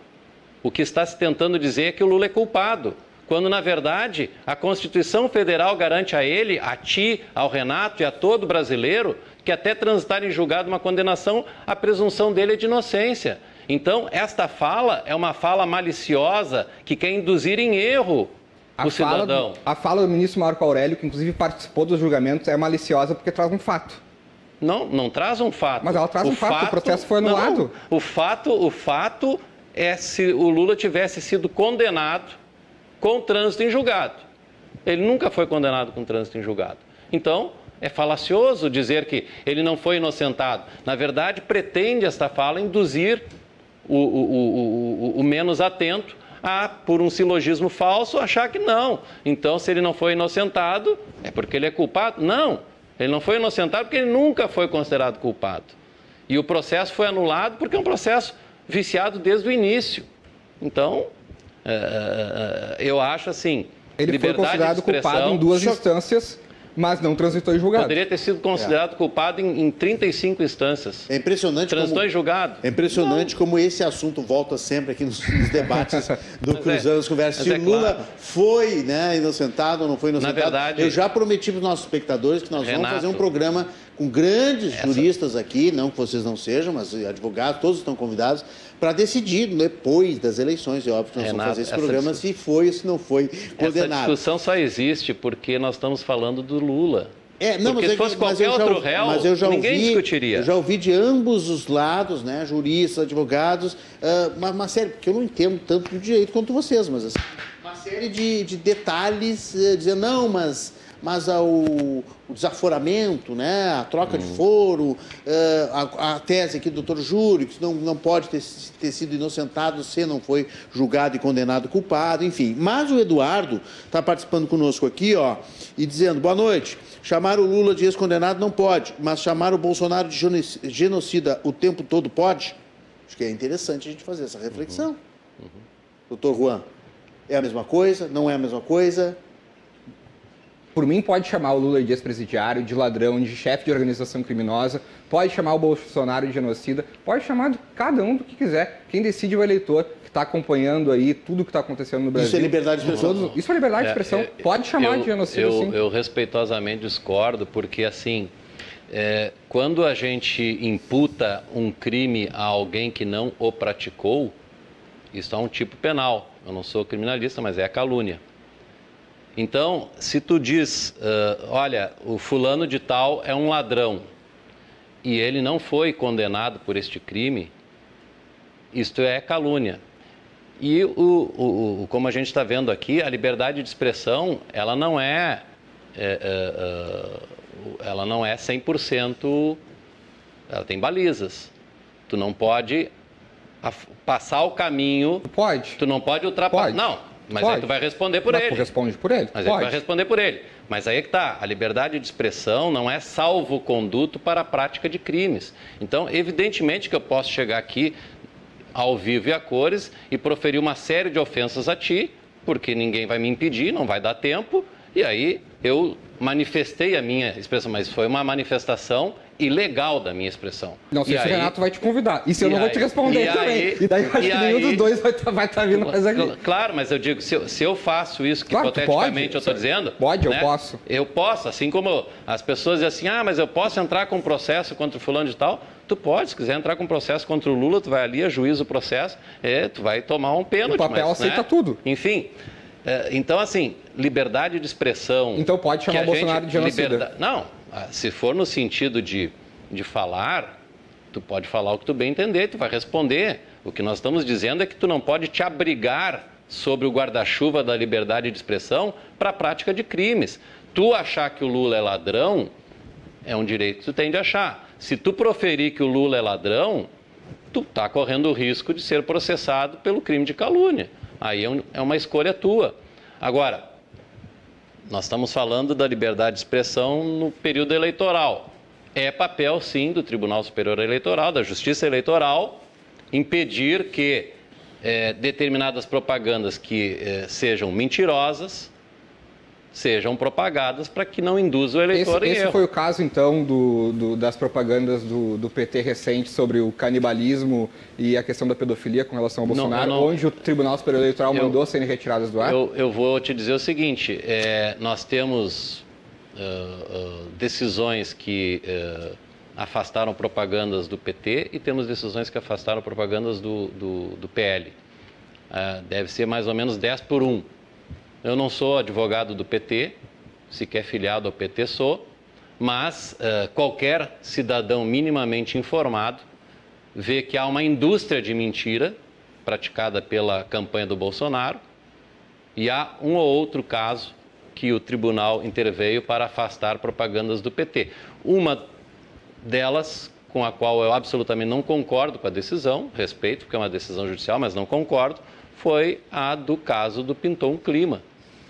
o que está se tentando dizer é que o Lula é culpado quando na verdade a Constituição Federal garante a ele, a ti, ao Renato e a todo brasileiro que até transitar em julgado uma condenação, a presunção dele é de inocência. Então, esta fala é uma fala maliciosa que quer induzir em erro a o cidadão. Fala, a fala do ministro Marco Aurélio, que inclusive participou dos julgamentos, é maliciosa porque traz um fato. Não, não traz um fato. Mas ela traz o um fato, fato, o processo foi anulado. Não, o fato, o fato é se o Lula tivesse sido condenado com trânsito em julgado. Ele nunca foi condenado com trânsito em julgado. Então, é falacioso dizer que ele não foi inocentado. Na verdade, pretende esta fala induzir o, o, o, o, menos atento a, por um silogismo falso, achar que não. Então, se ele não foi inocentado, é porque ele é culpado? Não. Ele não foi inocentado porque ele nunca foi considerado culpado. E o processo foi anulado porque é um processo viciado desde o início. Então, eu acho assim. Ele foi considerado culpado em duas instâncias, mas não transitou em julgado. Poderia ter sido considerado é. culpado em, em 35 instâncias. É impressionante Transitou como, em julgado. É impressionante não. como esse assunto volta sempre aqui nos, nos debates do Cruzando as Conversas. Se é Lula claro. foi né, inocentado ou não foi inocentado. Na verdade, eu já prometi para os nossos espectadores que nós Renato, vamos fazer um programa com grandes essa... juristas aqui, não que vocês não sejam, mas advogados, todos estão convidados, para decidir depois das eleições. É óbvio que nós Renato, vamos fazer esse programa discuss... se foi ou se não foi condenado. Essa discussão só existe porque nós estamos falando do Lula. É, não, Porque mas se fosse mas qualquer eu já, outro réu, eu ninguém ouvi, discutiria. Eu já ouvi de ambos os lados, né, juristas, advogados, uh, uma, uma, série, porque eu não entendo tanto do direito quanto vocês, mas assim, uma série de, de detalhes, uh, dizendo, não, mas, mas uh, o, o, desaforamento, né, a troca de foro, a, a, tese aqui do doutor Júlio, que não, não pode ter, ter sido inocentado se não foi julgado e condenado culpado, enfim. Mas o Eduardo está participando conosco aqui, ó, e dizendo, boa noite. Chamar o Lula de ex-condenado não pode, mas chamar o Bolsonaro de genocida o tempo todo pode? Acho que é interessante a gente fazer essa reflexão. Uhum. Uhum. Doutor Juan, é a mesma coisa? Não é a mesma coisa? Por mim, pode chamar o Lula de ex-presidiário, de ladrão, de chefe de organização criminosa, pode chamar o Bolsonaro de genocida, pode chamar cada um do que quiser. Quem decide é o eleitor que está acompanhando aí tudo que está acontecendo no Brasil. Isso é liberdade de expressão. Todos... Isso é liberdade de expressão. É, pode chamar eu, de genocida, eu, sim. Eu respeitosamente discordo, porque assim, é, quando a gente imputa um crime a alguém que não o praticou, isso é um tipo penal. Eu não sou criminalista, mas é a calúnia. Então, se tu diz, uh, olha, o fulano de tal é um ladrão e ele não foi condenado por este crime, isto é calúnia. E o, o, o como a gente está vendo aqui, a liberdade de expressão, ela não é, é, é, é ela não é 100%, ela tem balizas. Tu não pode passar o caminho. Pode. Tu não pode ultrapassar. Não, mas Pode. aí tu vai responder por Mas ele. Tu responde por ele. Mas aí tu vai responder por ele. Mas aí é que tá, a liberdade de expressão não é salvo conduto para a prática de crimes. Então, evidentemente que eu posso chegar aqui ao vivo e a cores e proferir uma série de ofensas a ti, porque ninguém vai me impedir, não vai dar tempo, e aí eu manifestei a minha expressão, mas foi uma manifestação ilegal da minha expressão. Não sei e se aí, o Renato vai te convidar. E se eu não e vou te aí- responder e também. aí- e daí eu acho que nenhum aí- dos dois vai estar vai tá vindo mais aqui. Claro, mas eu digo, se eu, se eu faço isso, que Claro, hipoteticamente eu estou dizendo. Pode, eu né, posso. Eu posso, assim como as pessoas dizem assim, ah, mas eu posso entrar com processo contra o fulano de tal. Tu pode, se quiser entrar com processo contra o Lula, tu vai ali, ajuiza o processo, é, tu vai tomar um pênalti. O papel mas, aceita né, tudo. Enfim, é, então assim, liberdade de expressão. Então pode chamar o Bolsonaro gente- de genocida. liberda- Não, se for no sentido de, de falar, tu pode falar o que tu bem entender, tu vai responder. O que nós estamos dizendo é que tu não pode te abrigar sobre o guarda-chuva da liberdade de expressão para a prática de crimes. Tu achar que o Lula é ladrão é um direito que tu tem de achar. Se tu proferir que o Lula é ladrão, tu está correndo o risco de ser processado pelo crime de calúnia. Aí é, um- é uma escolha tua. Agora, nós estamos falando da liberdade de expressão no período eleitoral. é papel, sim, do Tribunal Superior Eleitoral, da Justiça Eleitoral, impedir que é, determinadas propagandas que é, sejam mentirosas sejam propagadas para que não induza o eleitor esse, em esse erro. foi o caso, então, do, do, das propagandas do, do, PT recente sobre o canibalismo e a questão da pedofilia com relação ao Bolsonaro, não, não, onde o Tribunal Superior Eleitoral eu, mandou serem retiradas do ar? Eu, eu, vou te dizer o seguinte, é, nós temos uh, uh, decisões que uh, afastaram propagandas do PT e temos decisões que afastaram propagandas do, do, do PL. deve ser mais ou menos 10 por 1 eu não sou advogado do PT, sequer filiado ao PT sou, mas uh, qualquer cidadão minimamente informado vê que há uma indústria de mentira praticada pela campanha do Bolsonaro e há um ou outro caso que o tribunal interveio para afastar propagandas do PT. Uma delas, com a qual eu absolutamente não concordo com a decisão, respeito, porque é uma decisão judicial, mas não concordo, foi a do caso do Pinton Clima,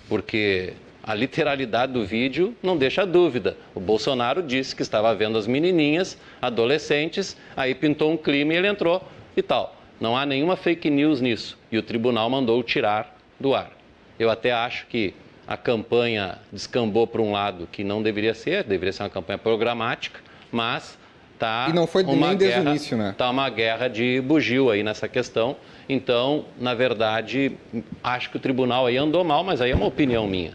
porque a literalidade do vídeo não deixa dúvida. O Bolsonaro disse que estava vendo as menininhas, adolescentes, aí pintou um clima e ele entrou e tal. Não há nenhuma fake news nisso e o tribunal mandou tirar do ar. Eu até acho que a campanha descambou para um lado que não deveria ser, deveria ser uma campanha programática, mas tá e não foi uma nem guerra, desde o início, né? Tá uma guerra de bugio aí nessa questão então, na verdade, acho que o tribunal aí andou mal, mas aí é uma opinião minha.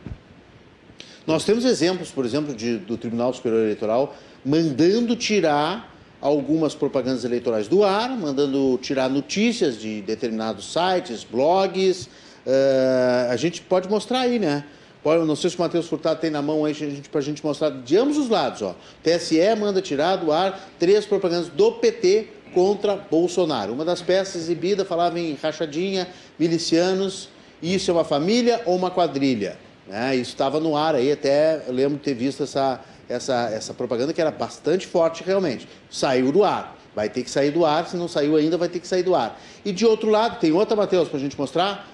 Nós temos exemplos, por exemplo, de, do Tribunal Superior Eleitoral mandando tirar algumas propagandas eleitorais do ar, mandando tirar notícias de determinados sites, blogs. Uh, a gente pode mostrar aí, né? Pode, não sei se o Matheus Furtado tem na mão aí para a gente mostrar de ambos os lados. Ó. TSE manda tirar do ar três propagandas do PT contra Bolsonaro. Uma das peças exibidas falava em rachadinha, milicianos, isso é uma família ou uma quadrilha? Né? Isso estava no ar aí, até eu lembro de ter visto essa, essa, essa propaganda que era bastante forte realmente. Saiu do ar. Vai ter que sair do ar, se não saiu ainda, vai ter que sair do ar. E de outro lado, tem outra, Matheus, para a gente mostrar?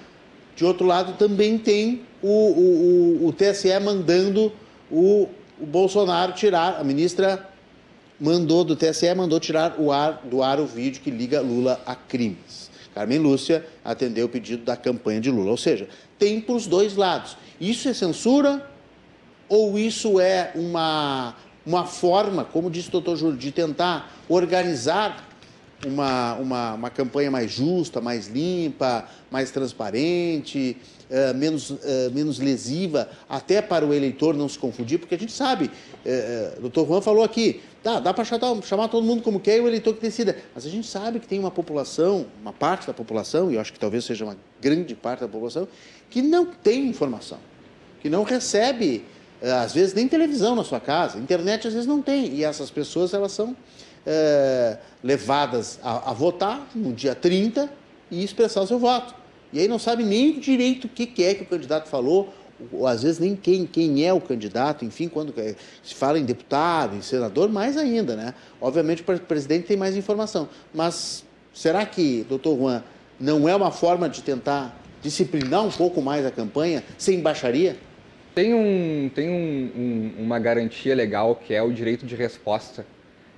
De outro lado também tem o, o, o, o TSE mandando o, o Bolsonaro tirar, a ministra mandou do TSE mandou tirar o ar, do ar o vídeo que liga Lula a crimes. Carmen Lúcia atendeu o pedido da campanha de Lula, ou seja, tem para os dois lados. Isso é censura ou isso é uma, uma forma, como disse o doutor Júlio, de tentar organizar uma, uma, uma campanha mais justa, mais limpa, mais transparente, uh, menos, uh, menos lesiva, até para o eleitor não se confundir, porque a gente sabe, uh, o doutor Juan falou aqui, tá, dá para chamar, chamar todo mundo como quer e o eleitor que decida, mas a gente sabe que tem uma população, uma parte da população, e eu acho que talvez seja uma grande parte da população, que não tem informação, que não recebe, às vezes, nem televisão na sua casa, internet às vezes não tem, e essas pessoas, elas são é, levadas a, a, votar no dia 30 e expressar o seu voto. E aí não sabe nem direito o que, que é que o candidato falou, ou às vezes nem quem, quem é o candidato, enfim, quando se fala em deputado, em senador, mais ainda, né? Obviamente o presidente tem mais informação. Mas será que, doutor Juan, não é uma forma de tentar disciplinar um pouco mais a campanha sem baixaria? Tem, um, tem um, um, uma garantia legal que é o direito de resposta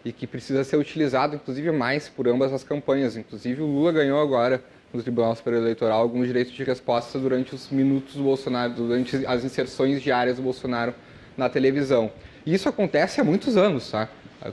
e que precisa ser utilizado, inclusive, mais por ambas as campanhas. Inclusive, o Lula ganhou agora no Tribunal Superior Eleitoral alguns direitos de resposta durante os minutos do Bolsonaro, durante as inserções diárias do Bolsonaro na televisão. E isso acontece há muitos anos, tá? A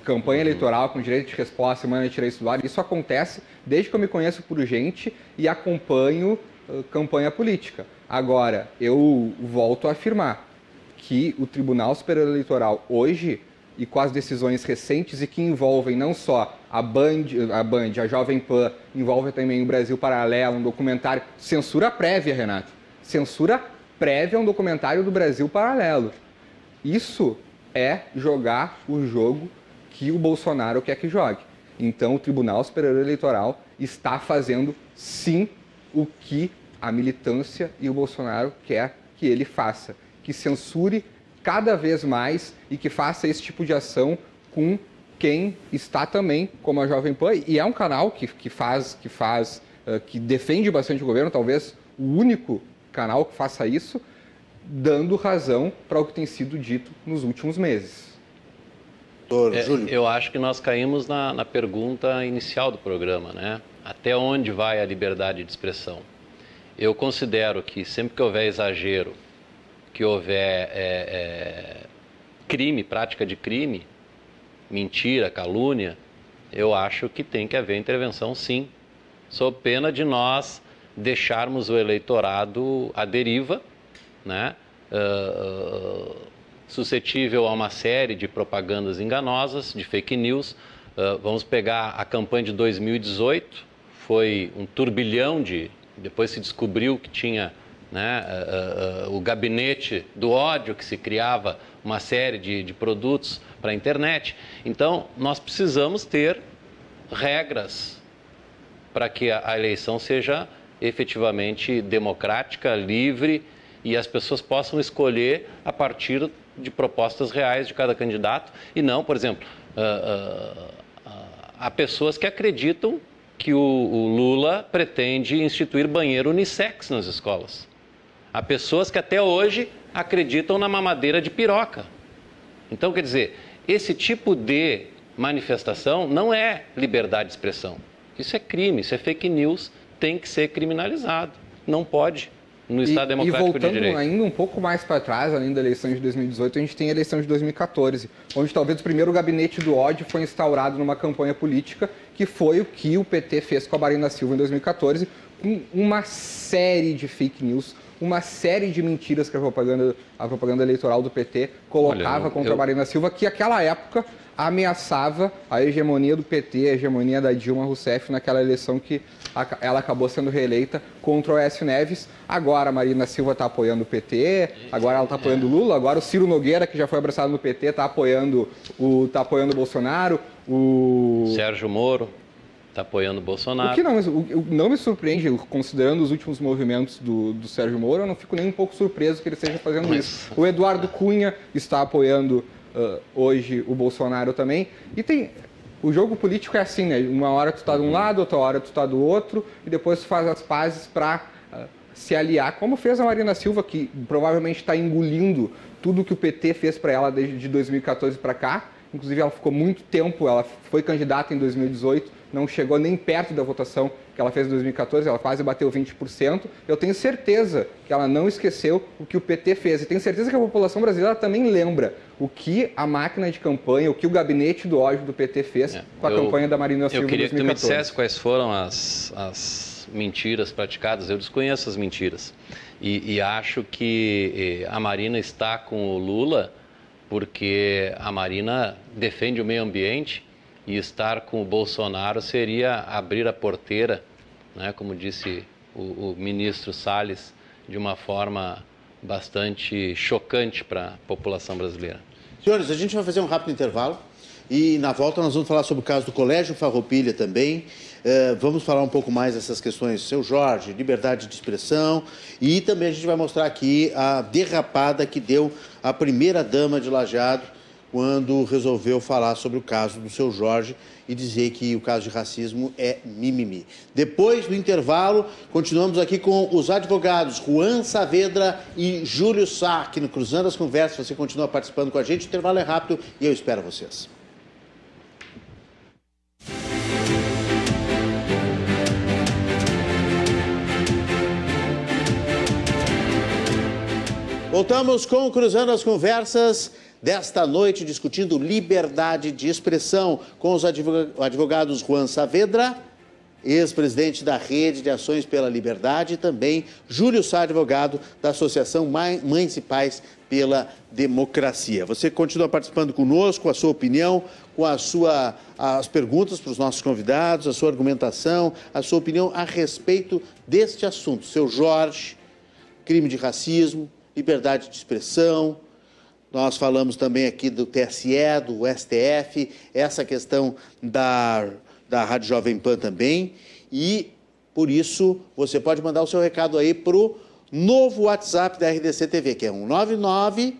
campanha eleitoral com direito de resposta, semana de direitos do ar, isso acontece desde que eu me conheço por gente e acompanho uh, campanha política. Agora, eu volto a afirmar que o Tribunal Superior Eleitoral hoje e com as decisões recentes e que envolvem não só a Band, a, Band, a Jovem Pan, envolve também o Brasil Paralelo, um documentário, censura prévia, Renato, censura prévia a um documentário do Brasil Paralelo. Isso é jogar o jogo que o Bolsonaro quer que jogue. Então, o Tribunal Superior Eleitoral está fazendo sim o que a militância e o Bolsonaro quer que ele faça, que censure cada vez mais e que faça esse tipo de ação com quem está também como a Jovem Pan e é um canal que, que faz que faz uh, que defende bastante o governo talvez o único canal que faça isso dando razão para o que tem sido dito nos últimos meses É, eu acho que nós caímos na, na pergunta inicial do programa, né? Até onde vai a liberdade de expressão? Eu considero que sempre que houver exagero, que houver é, é, crime, prática de crime, mentira, calúnia, eu acho que tem que haver intervenção sim, sob pena de nós deixarmos o eleitorado à deriva, né? Uh, suscetível a uma série de propagandas enganosas, de fake news. Uh, vamos pegar a campanha de 2018, foi um turbilhão de. Depois se descobriu que tinha né, uh, o gabinete do ódio, que se criava uma série de, de produtos para a internet. Então, nós precisamos ter regras para que a, a eleição seja efetivamente democrática, livre e as pessoas possam escolher a partir de propostas reais de cada candidato e não, por exemplo, uh, uh, há pessoas que acreditam que o, o, Lula pretende instituir banheiro unissex nas escolas. Há pessoas que até hoje acreditam na mamadeira de piroca. Então, quer dizer, esse tipo de manifestação não é liberdade de expressão. Isso é crime, isso é fake news, tem que ser criminalizado. Não pode no Estado e, Democrático e voltando de Direito. ainda um pouco mais para trás, além da eleição de 2018, a gente tem a eleição de 2014, onde talvez o primeiro gabinete do ódio foi instaurado numa campanha política, que foi o que o PT fez com a Marina Silva em 2014, com uma série de fake news, uma série de mentiras que a propaganda, a propaganda eleitoral do PT colocava Olha, contra eu... a Marina Silva, que naquela época ameaçava a hegemonia do PT, a hegemonia da Dilma Rousseff naquela eleição que ela acabou sendo reeleita contra o Aécio Neves. Agora a Marina Silva está apoiando o PT, agora ela está apoiando o Lula, agora o Ciro Nogueira, que já foi abraçado no PT, está apoiando o tá apoiando o Bolsonaro, o Sérgio Moro está apoiando o Bolsonaro. O que não, o, não me surpreende, considerando os últimos movimentos do, do Sérgio Moro, eu não fico nem um pouco surpreso que ele esteja fazendo Mas... isso. O Eduardo Cunha está apoiando uh, hoje o Bolsonaro também. E tem. O jogo político é assim, né? Uma hora tu está de um lado, outra hora tu está do outro, e depois tu faz as pazes para uh, se aliar, como fez a Marina Silva, que provavelmente está engolindo tudo que o PT fez para ela desde 2014 para cá. Inclusive, ela ficou muito tempo, ela foi candidata em 2018, não chegou nem perto da votação que ela fez em 2014, ela quase bateu 20%. Eu tenho certeza que ela não esqueceu o que o PT fez. E tenho certeza que a população brasileira também lembra o que a máquina de campanha, o que o gabinete do ódio do PT fez é, com a eu, campanha da Marina Silva Eu queria que tu me dissesse quais foram as, as mentiras praticadas. Eu desconheço as mentiras. E, e acho que eh, a Marina está com o Lula porque a Marina defende o meio ambiente e estar com o Bolsonaro seria abrir a porteira, né, como disse o, o ministro Salles, de uma forma bastante chocante para a população brasileira. Senhores, a gente vai fazer um rápido intervalo e na volta nós vamos falar sobre o caso do Colégio Farroupilha também. Uh, vamos falar um pouco mais dessas questões, seu Jorge, liberdade de expressão e também a gente vai mostrar aqui a derrapada que deu a primeira dama de Lajeado quando resolveu falar sobre o caso do seu Jorge e dizer que o caso de racismo é mimimi. Depois do intervalo, continuamos aqui com os advogados Juan Saavedra e Júlio aqui no Cruzando as Conversas. Você continua participando com a gente, o intervalo é rápido e eu espero vocês. Voltamos com Cruzando as Conversas desta noite discutindo liberdade de expressão com os advogados Juan Saavedra, ex-presidente da Rede de Ações pela Liberdade, e também Júlio Sá, advogado da Associação Mães e Pais pela Democracia. Você continua participando conosco, com a sua opinião, com a sua, as perguntas para os nossos convidados, a sua argumentação, a sua opinião a respeito deste assunto. Seu Jorge, crime de racismo, liberdade de expressão, nós falamos também aqui do TSE, do STF, essa questão da, da Rádio Jovem Pan também. E, por isso, você pode mandar o seu recado aí para o novo WhatsApp da RDC TV, que é 199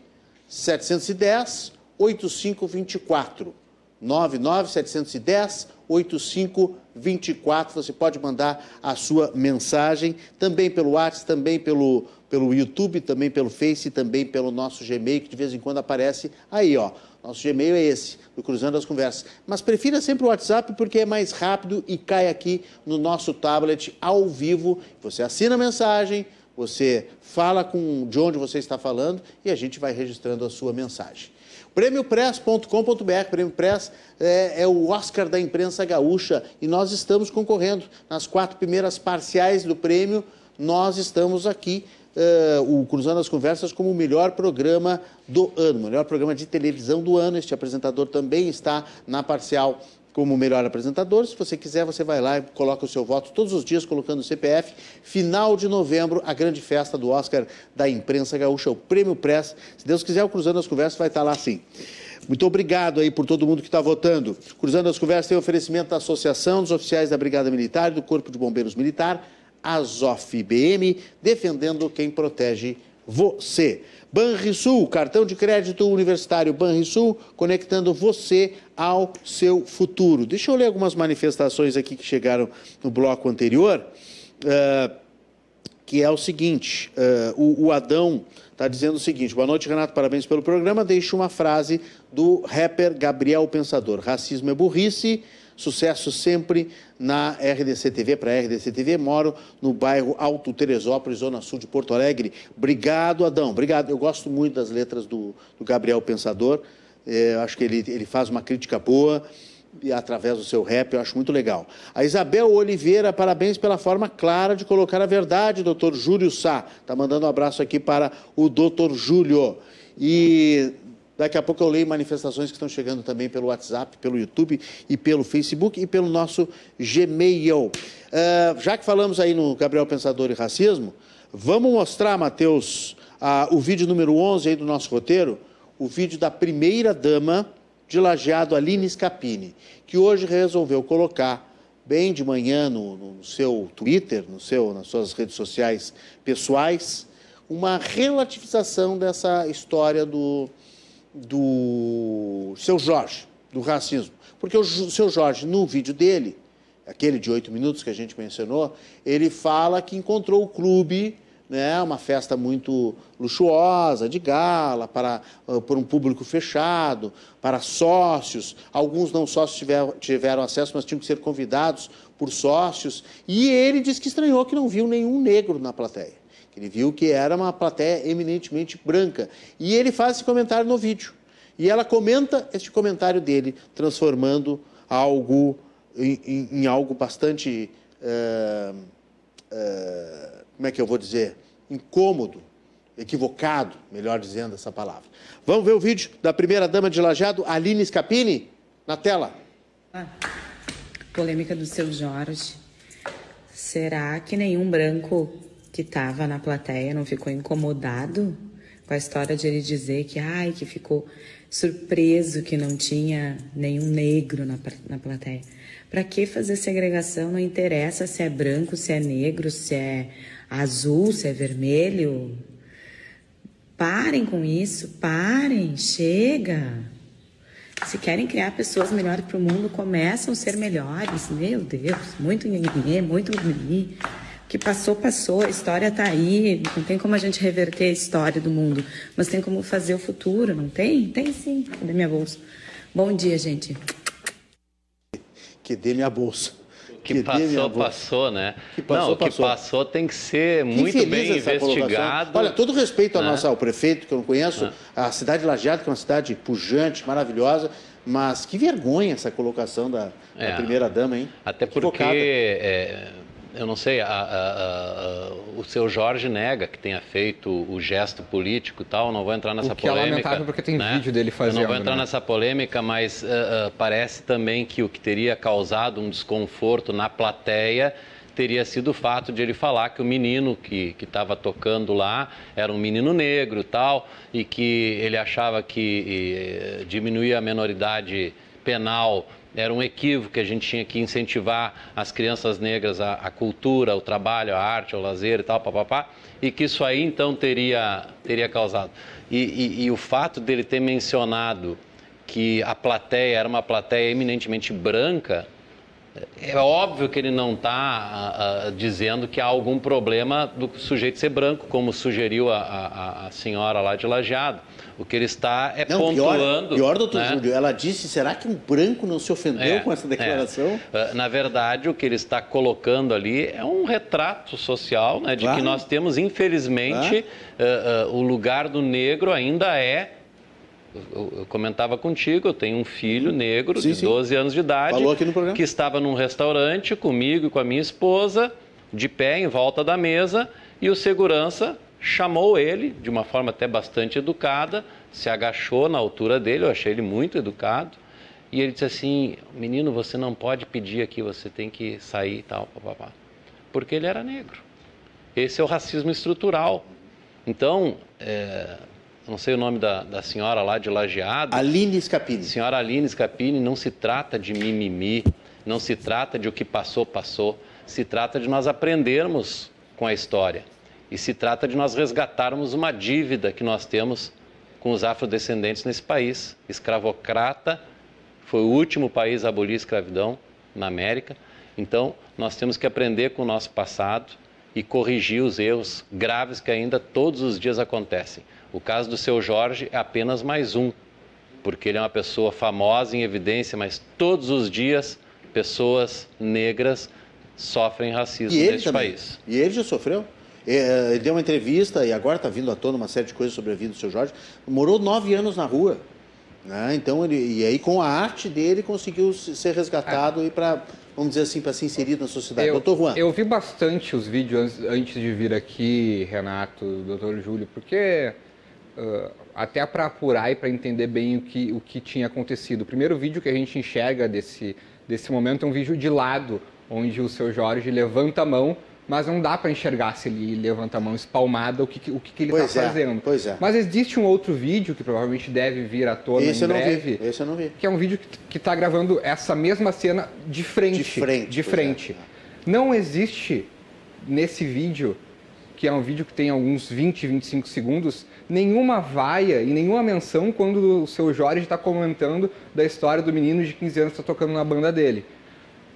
710 8524. 99710 8524. Você pode mandar a sua mensagem também pelo WhatsApp, também pelo, pelo YouTube, também pelo Face, também pelo nosso Gmail, que de vez em quando aparece aí, ó. Nosso Gmail é esse, do Cruzando as Conversas. Mas prefira sempre o WhatsApp porque é mais rápido e cai aqui no nosso tablet ao vivo. Você assina a mensagem, você fala com de onde você está falando e a gente vai registrando a sua mensagem. Prêmiopress.com.br, Prêmio Press é, é, o Oscar da imprensa gaúcha e nós estamos concorrendo nas quatro primeiras parciais do prêmio. Nós estamos aqui, uh, o Cruzando as Conversas, como o melhor programa do ano, melhor programa de televisão do ano. Este apresentador também está na parcial como melhor apresentador. Se você quiser, você vai lá e coloca o seu voto todos os dias, colocando o CPF. Final de novembro, a grande festa do Oscar da imprensa gaúcha, o Prêmio Press. Se Deus quiser, o Cruzando as Conversas vai estar lá sim. Muito obrigado aí por todo mundo que está votando. Cruzando as Conversas tem oferecimento da Associação dos Oficiais da Brigada Militar e do Corpo de Bombeiros Militar, ASOF-BM, defendendo quem protege você. Banrisul, cartão de crédito universitário Banrisul, conectando você ao seu futuro. Deixa eu ler algumas manifestações aqui que chegaram no bloco anterior, uh, que é o seguinte: uh, o, o Adão está dizendo o seguinte: boa noite, Renato, parabéns pelo programa. Deixa uma frase do rapper Gabriel Pensador: racismo é burrice Sucesso sempre na RDC TV, para a RDC TV. Moro no bairro Alto Teresópolis, Zona Sul de Porto Alegre. Obrigado, Adão. Obrigado. Eu gosto muito das letras do, do Gabriel Pensador. É, acho que ele, ele faz uma crítica boa e através do seu rap, eu acho muito legal. A Isabel Oliveira, parabéns pela forma clara de colocar a verdade, doutor Júlio Sá. Está mandando um abraço aqui para o doutor Júlio. E Daqui a pouco eu leio manifestações que estão chegando também pelo WhatsApp, pelo YouTube e pelo Facebook e pelo nosso Gmail. Uh, já que falamos aí no Gabriel Pensador e Racismo, vamos mostrar, Matheus, uh, o vídeo número 11 aí do nosso roteiro, o vídeo da primeira dama de lajeado Aline Scapini, que hoje resolveu colocar bem de manhã no, no seu Twitter, no seu, nas suas redes sociais pessoais, uma relativização dessa história do, do seu Jorge, do racismo. Porque o seu Jorge, no vídeo dele, aquele de oito minutos que a gente mencionou, ele fala que encontrou o clube, né, uma festa muito luxuosa, de gala, para, uh, por um público fechado, para sócios. Alguns não sócios tiveram, tiveram acesso, mas tinham que ser convidados por sócios. E ele disse que estranhou que não viu nenhum negro na plateia. Ele viu que era uma plateia eminentemente branca. E ele faz esse comentário no vídeo. E ela comenta este comentário dele, transformando algo em, em, em algo bastante. Uh, uh, como é que eu vou dizer? Incômodo, equivocado, melhor dizendo essa palavra. Vamos ver o vídeo da primeira dama de Lajado, Aline Scapini, na tela. Ah, polêmica do seu Jorge. Será que nenhum branco que estava na plateia não ficou incomodado com a história de ele dizer que, ai, que ficou surpreso que não tinha nenhum negro na, na plateia. Para que fazer segregação? Não interessa se é branco, se é negro, se é azul, se é vermelho. Parem com isso, parem, chega. Se querem criar pessoas melhores para o mundo, começam a ser melhores. Meu Deus, muito nhenhenhê, muito mimimi que passou, passou, a história está aí, não tem como a gente reverter a história do mundo, mas tem como fazer o futuro, não tem? Tem sim. Cadê minha bolsa? Bom dia, gente. Que dê minha bolsa. Que, que passou, passou, né? Que passou, não, passou. que passou tem que ser muito que bem investigado. Olha, todo respeito ao, né? nosso, ao prefeito, que eu não conheço, é. a cidade de Lajeado, que é uma cidade pujante, maravilhosa, mas que vergonha essa colocação da, é. da primeira-dama, hein? Até porque é, eu não sei, a, a, a, o seu Jorge nega que tenha feito o gesto político e tal, não vou entrar nessa o que polêmica. É lamentável porque tem né? vídeo dele fazendo. Eu não vou entrar né? nessa polêmica, mas uh, uh, parece também que o que teria causado um desconforto na plateia teria sido o fato de ele falar que o menino que estava tocando lá era um menino negro tal, e que ele achava que e, diminuir a menoridade penal era um equívoco que a gente tinha que incentivar as crianças negras à, à cultura, ao trabalho, à arte, ao lazer e tal, papapá, e que isso aí então teria, teria causado. E, e, e o fato dele ter mencionado que a plateia era uma plateia eminentemente branca, é óbvio que ele não está dizendo que há algum problema do sujeito ser branco, como sugeriu a, a, a senhora lá de Lajeado. O que ele está é não, pontuando. Pior, pior doutor né? Júlio, ela disse: será que um branco não se ofendeu é, com essa declaração? É. Na verdade, o que ele está colocando ali é um retrato social né, de claro. que nós temos, infelizmente, claro. uh, uh, o lugar do negro ainda é eu, eu, comentava contigo, eu tenho um filho negro sim, de 12 sim. anos de idade que estava num restaurante comigo e com a minha esposa, de pé em volta da mesa, e o segurança chamou ele de uma forma até bastante educada, se agachou na altura dele, eu achei ele muito educado, e ele disse assim: Menino, você não pode pedir aqui, você tem que sair e tal, papapá. Porque ele era negro. Esse é o racismo estrutural. Então, é, não sei o nome da, da senhora lá de Lajeado. Aline Scapini. Senhora Aline Scapini, não se trata de mimimi, não se trata de o que passou, passou. Se trata de nós aprendermos com a história. E se trata de nós resgatarmos uma dívida que nós temos com os afrodescendentes nesse país. Escravocrata foi o último país a abolir a escravidão na América. Então, nós temos que aprender com o nosso passado e corrigir os erros graves que ainda todos os dias acontecem. O caso do seu Jorge é apenas mais um, porque ele é uma pessoa famosa em evidência, mas todos os dias pessoas negras sofrem racismo neste também. país. E ele já sofreu? É, ele deu uma entrevista e agora está vindo à tona uma série de coisas sobre a vida do seu Jorge. Morou nove anos na rua. Né? Então, ele, e aí com a arte dele conseguiu ser resgatado é. e para, vamos dizer assim, para ser inserido na sociedade. Eu, doutor Juan. Eu vi bastante os vídeos antes de vir aqui, Renato, doutor Júlio, porque uh, até para apurar e para entender bem o que, o que tinha acontecido. O primeiro vídeo que a gente enxerga desse, desse momento é um vídeo de lado, onde o seu Jorge levanta a mão mas não dá para enxergar se ele levanta a mão espalmada o que, o que, ele está é, fazendo. Pois é. Mas existe um outro vídeo que provavelmente deve vir à tona Esse em breve. Esse eu não vi. Que é um vídeo que está gravando essa mesma cena de frente. De frente. De frente. É. Não existe nesse vídeo, que é um vídeo que tem alguns 20, 25 segundos, nenhuma vaia e nenhuma menção quando o seu Jorge está comentando da história do menino de 15 anos que está tocando na banda dele.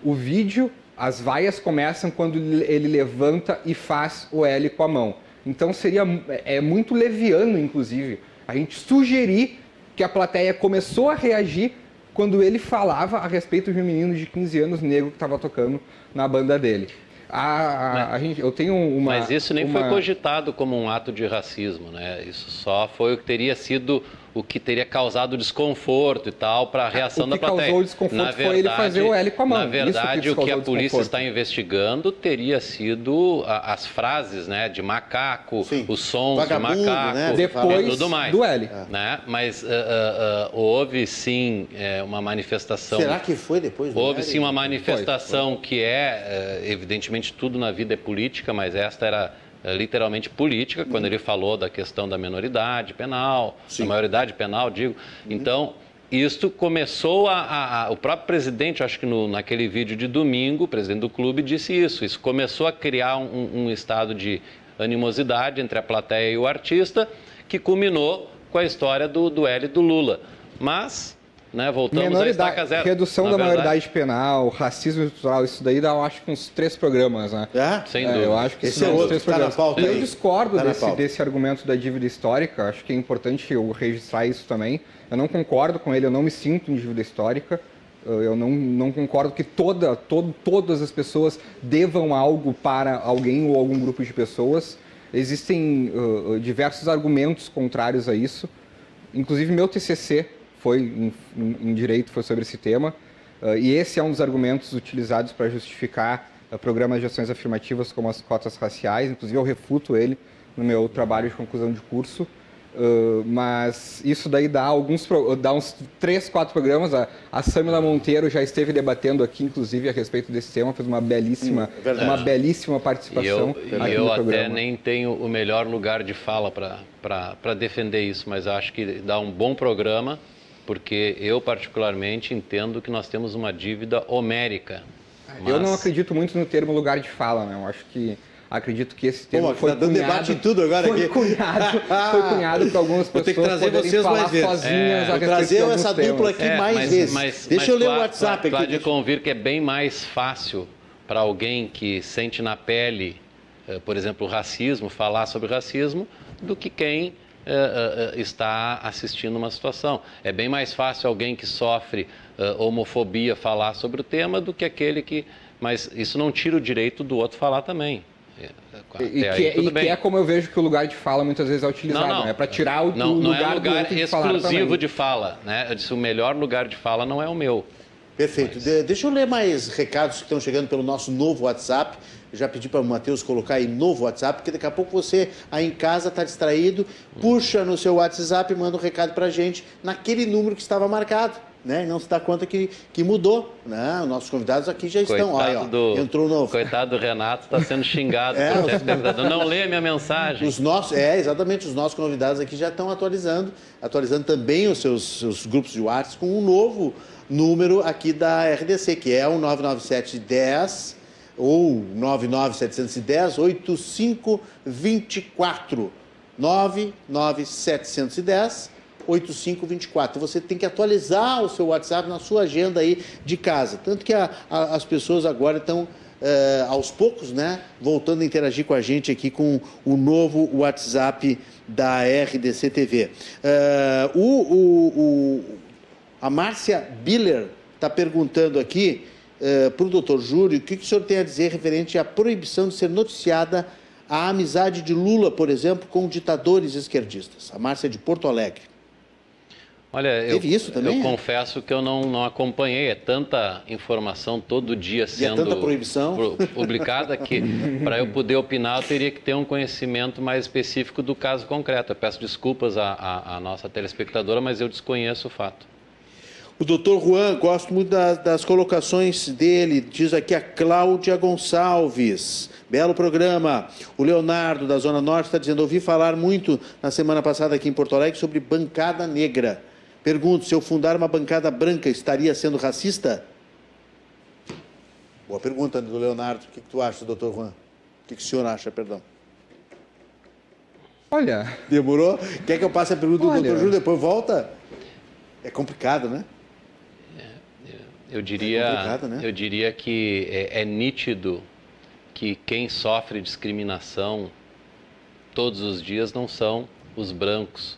O vídeo as vaias começam quando ele levanta e faz o L com a mão. Então seria é muito leviano, inclusive, a gente sugerir que a plateia começou a reagir quando ele falava a respeito de um menino de 15 anos negro que estava tocando na banda dele. A, a, mas, a gente, eu tenho uma. Mas isso nem uma... foi cogitado como um ato de racismo, né? Isso só foi o que teria sido o que teria causado desconforto e tal para a reação da plateia. O que causou o desconforto na verdade, foi ele fazer o L com a mão. Na verdade, que o que a polícia está investigando teria sido a, as frases, né, de macaco, sim. os sons Vagabundo, de macaco, né? depois tudo mais, do L. Né? Mas uh, uh, uh, houve sim uma manifestação. Será que foi depois do Houve L? sim uma manifestação foi, foi. que é, evidentemente, tudo na vida é política, mas esta era literalmente política, quando ele falou da questão da menoridade penal, Sim. da maioridade penal, digo. Então, isto começou a, a, a, O próprio presidente, acho que no, naquele vídeo de domingo, o presidente do clube disse isso. Isso começou a criar um, um estado de animosidade entre a plateia e o artista, que culminou com a história do duelo do Lula. Mas né? Voltamos Menoridade, a estaca zero. Redução da maioridade penal, racismo estrutural, isso daí dá, eu acho, uns três programas, né? É? Sem é, dúvida. Eu acho que Esse é outro, três tá programas. Pauta, eu discordo tá desse, desse argumento da dívida histórica, acho que é importante eu registrar isso também. Eu não concordo com ele, eu não me sinto em dívida histórica. Eu não, não concordo que toda, todo, todas as pessoas devam algo para alguém ou algum grupo de pessoas. Existem uh, diversos argumentos contrários a isso. Inclusive, meu TCC foi em, em, direito foi sobre esse tema. Uh, e esse é um dos argumentos utilizados para justificar uh, programas de ações afirmativas como as cotas raciais. Inclusive, eu refuto ele no meu trabalho de conclusão de curso. Uh, mas isso daí dá alguns dá uns três, quatro programas. A, a Samila Monteiro já esteve debatendo aqui, inclusive, a respeito desse tema, fez uma belíssima, hum, uma belíssima participação. E eu, e eu até nem tenho o melhor lugar de fala para defender isso, mas acho que dá um bom programa porque eu particularmente entendo que nós temos uma dívida homérica. Mas... Eu não acredito muito no termo lugar de fala, né? Eu acho que Acredito que esse termo Pô, foi tá dando cunhado, debate em tudo agora foi aqui. Cunhado, foi cunhado para algumas Vou ter pessoas que trazer vocês falar mais vezes. sozinhas É, vou trazer de essa dupla aqui É, mais mas- vezes. mas- Deixa mas eu ler o WhatsApp tu há aqui. de deixa- convir que é bem mais fácil para alguém que sente na pele, eh, por exemplo, o racismo, falar sobre racismo, do que quem eh, eh, está assistindo uma situação. É bem mais fácil alguém que sofre eh, homofobia falar sobre o tema do que aquele que. Mas isso não tira o direito do outro falar também. Eh, Até E, aí, que, é- tudo e bem. que é como eu vejo que o lugar de fala muitas vezes é utilizado, Não, não. né? É para tirar o, não, não lugar, é lugar de exclusivo de fala, né? Eu disse, o melhor lugar de fala não é o meu. Perfeito. De- deixa eu ler mais recados que estão chegando pelo nosso novo WhatsApp. Já pedi para o Matheus colocar aí novo WhatsApp, porque daqui a pouco você aí em casa está distraído, puxa no seu WhatsApp e manda um recado para a gente naquele número que estava marcado. Né? E não se dá conta que, que mudou. Né? Os nossos convidados aqui já estão. Olha, ó, do, entrou novo. Coitado do Renato, está sendo xingado É, os-. Não lê a minha mensagem. Os nossos, é, exatamente, os nossos convidados aqui já estão atualizando, atualizando também os seus, seus grupos de WhatsApp com um novo número aqui da RDC, que é o 99710 ou 99710 8524. 99710 8524. Você tem que atualizar o seu WhatsApp na sua agenda aí de casa. Tanto que a- a- as pessoas agora estão eh, aos poucos, né, voltando a interagir com a gente aqui com o novo WhatsApp da RDC TV. Eh, o, o- o- a Márcia Biller está perguntando aqui para o doutor Júlio o que, que o senhor tem a dizer referente à proibição de ser noticiada a amizade de Lula, por exemplo, com ditadores esquerdistas. A Márcia é de Porto Alegre. Olha, eu, Teve isso também, eu é? confesso que eu não, não acompanhei. É tanta informação todo dia sendo é tanta proibição. pu- publicada que, para eu poder opinar, eu teria que ter um conhecimento mais específico do caso concreto. Eu peço desculpas à, à- à nossa telespectadora, mas eu desconheço o fato. O doutor Juan, gosto muito das, das colocações dele, diz aqui a Cláudia Gonçalves. Belo programa. O Leonardo, da Zona Norte, está dizendo: ouvi falar muito na semana passada aqui em Porto Alegre sobre bancada negra. Pergunto: se eu fundar uma bancada branca, estaria sendo racista? Boa pergunta do Leonardo. O que, que tu acha, doutor Juan? O que, que o senhor acha, perdão? Olha, Demorou? Quer que eu passe a pergunta do Olha. doutor Júlio depois volta? É complicado, né? Eu diria, complicado, né? eu diria que é, é nítido que quem sofre discriminação todos os dias não são os brancos.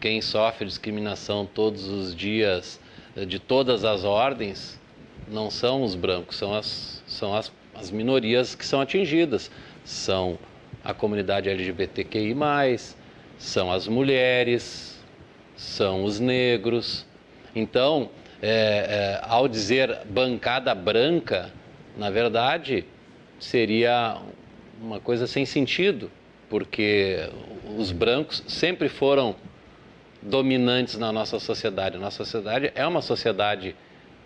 Quem sofre discriminação todos os dias eh, de todas as ordens não são os brancos, são as, são as, as minorias que são atingidas. São a comunidade LGBTQI, são as mulheres, são os negros. Então, é, é, ao dizer bancada branca, na verdade, seria uma coisa sem sentido, porque os brancos sempre foram dominantes na nossa sociedade. Nossa sociedade é uma sociedade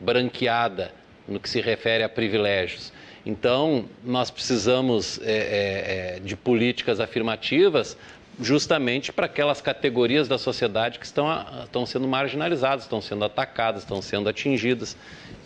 branqueada no que se refere a privilégios. Então, nós precisamos é, é, é, de políticas afirmativas justamente para aquelas categorias da sociedade que estão, estão sendo marginalizadas, estão sendo atacadas, estão sendo atingidas.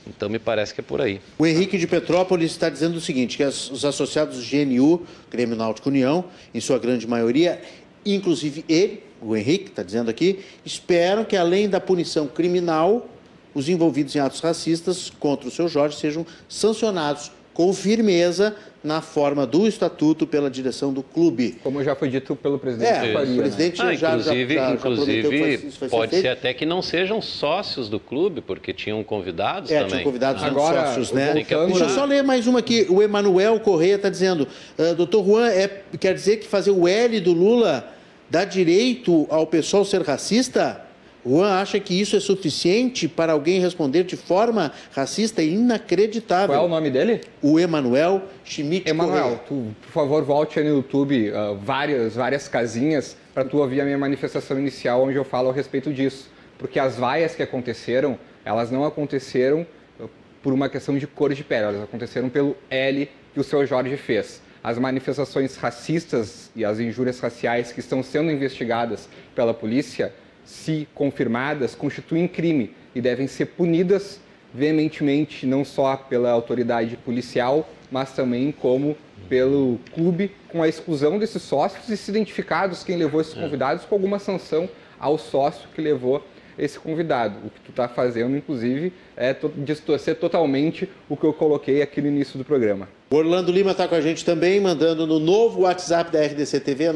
Então, me parece que é por aí. O Henrique de Petrópolis está dizendo o seguinte, que os associados do GNU, Grêmio Náutico União, em sua grande maioria, inclusive ele, o Henrique está dizendo aqui, esperam que além da punição criminal, os envolvidos em atos racistas contra o seu Jorge sejam sancionados com firmeza na forma do estatuto pela direção do clube. como já foi dito pelo presidente É, Faria, o né? presidente Ah, já, já, inclusive, já, já inclusive vai ser pode ser até que não sejam sócios do clube, porque tinham convidados É, também. tinha convidados Agora, sócios, o né? Deixa eu só ler mais uma aqui. O Emanuel Correia está dizendo, "Ah, doutor Juan, é, quer dizer que fazer o L do Lula dá direito ao pessoal ser racista? Juan acha que isso é suficiente para alguém responder de forma racista e inacreditável. Qual é o nome dele? O Emanuel Schmidt Emanuel, tu, por favor, volte aí no YouTube ah, várias, várias casinhas para tu ouvir a minha manifestação inicial onde eu falo a respeito disso. Porque as vaias que aconteceram, elas não aconteceram ah, por uma questão de cor de pele, elas aconteceram pelo L que o seu Jorge fez. As manifestações racistas e as injúrias raciais que estão sendo investigadas pela polícia, se confirmadas, constituem crime e devem ser punidas veementemente, não só pela autoridade policial, mas também como pelo clube, com a exclusão desses sócios e se identificados quem levou esses convidados com alguma sanção ao sócio que levou esse convidado. O que tu está fazendo, inclusive, é distorcer totalmente o que eu coloquei aqui no início do programa. O Orlando Lima está com a gente também, mandando no novo WhatsApp da RDC TV,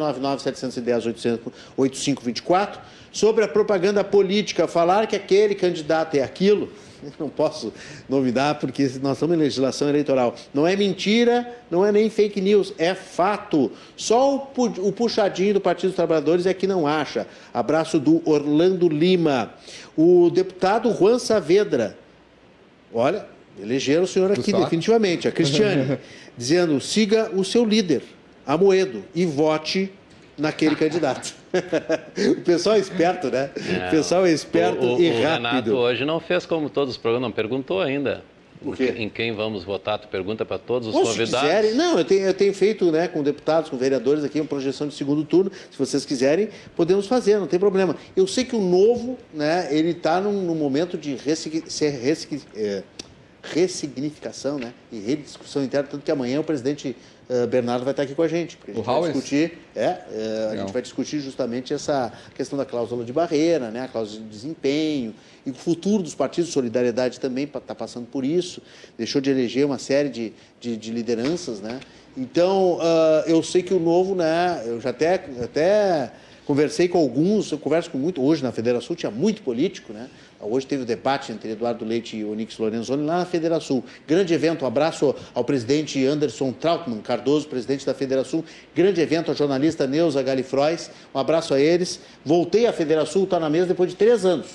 99710-8524, sobre a propaganda política, falar que aquele candidato é aquilo. Não posso novidar, porque nós estamos em legislação eleitoral. Não é mentira, não é nem fake news, é fato. Só o puxadinho do Partido dos Trabalhadores é que não acha. Abraço do Orlando Lima. O deputado Juan Saavedra. Olha, elegeram o senhor aqui, definitivamente, a Cristiane, dizendo: siga o seu líder, Amoedo, e vote naquele candidato. o pessoal é esperto, né? É, o pessoal é esperto o, o, e rápido. O Renato hoje não fez como todos os programas, não perguntou ainda. O quê? Em quem vamos votar? Tu pergunta para todos os Ou convidados? Se quiserem, não, eu tenho, eu tenho feito né, com deputados, com vereadores aqui, uma projeção de segundo turno. Se vocês quiserem, podemos fazer, não tem problema. Eu sei que o novo, né, ele está num, num, momento de ressigni, ressigni, é, ressignificação né, e rediscussão interna, tanto que amanhã o presidente uh, Bernardo vai estar aqui com a gente. Porque a gente o vai discutir, é, uh, a gente vai discutir justamente essa questão da cláusula de barreira, né, a cláusula de desempenho, e o futuro dos partidos, Solidariedade também está passando por isso, deixou de eleger uma série de, de, de lideranças, né? Então, uh, eu sei que o novo, né, eu já até, até conversei com alguns, eu converso com muito, hoje na Federação tinha muito político, né? Hoje teve o debate entre Eduardo Leite e Onix Lorenzoni lá na Federação. Grande evento, um abraço ao presidente Anderson Trautmann Cardoso, presidente da Federação. Grande evento, a jornalista Neuza Galifrois. Um abraço a eles. Voltei à Federação, está na mesa depois de três anos.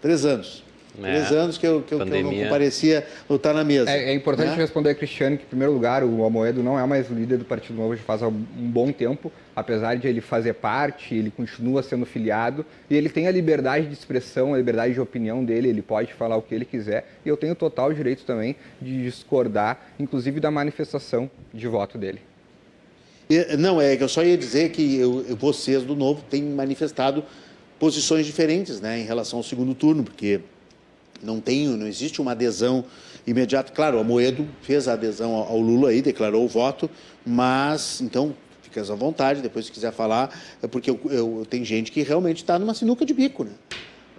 Três anos. É, Três anos que eu, que, eu, que eu não comparecia lutar na mesa. É, é importante né? responder a Cristiane que, em primeiro lugar, o Almoedo não é mais o líder do Partido Novo já faz um bom tempo, apesar de ele fazer parte, ele continua sendo filiado e ele tem a liberdade de expressão, a liberdade de opinião dele, ele pode falar o que ele quiser e eu tenho total direito também de discordar, inclusive da manifestação de voto dele. Não, é que eu só ia dizer que eu, vocês do Novo têm manifestado posições diferentes né, em relação ao segundo turno, porque não tem, não existe uma adesão imediata. Claro, o Moedo fez a adesão ao Lula aí, declarou o voto, mas então fica à vontade, depois se quiser falar, é porque eu, eu, tem gente que realmente está numa sinuca de bico, né?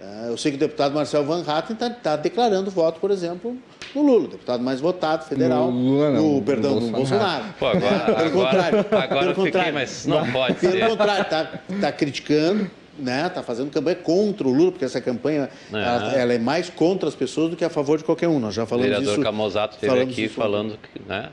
É, eu sei que o deputado Marcel Van Hatten está tá declarando voto, por exemplo, no Lula, deputado mais votado federal, no, Lula, não, no perdão, no Bolsonaro. Pô, agora, pelo agora, contrário, agora pelo fiquei, contrário, mas não pode pelo ser. Pelo contrário, está tá criticando, né, tá fazendo campanha contra o Lula, porque essa campanha é. Ela, ela, é mais contra as pessoas do que a favor de qualquer um. Nós já falamos o vereador disso. Camozato esteve aqui falando que, né?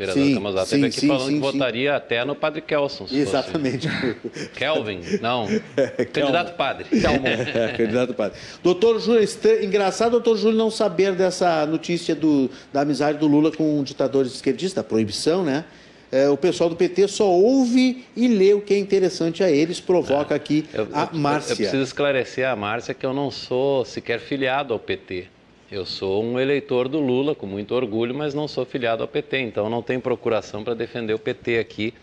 Vereador sim, Camozato esteve aqui sim, falando sim, que votaria até no Padre Kelson. Exatamente. Kelvin, não. É, candidato padre. É, candidato padre. Doutor Júlio, engraçado doutor Júlio não saber dessa notícia do, da amizade do Lula com ditadores esquerdistas, da proibição, né? é, o pessoal do PT só ouve e lê o que é interessante a eles, provoca aqui eu, a Márcia. Eu, preciso esclarecer a Márcia que eu não sou sequer filiado ao PT. Eu sou um eleitor do Lula, com muito orgulho, mas não sou filiado ao PT, então não tenho procuração para defender o PT aqui.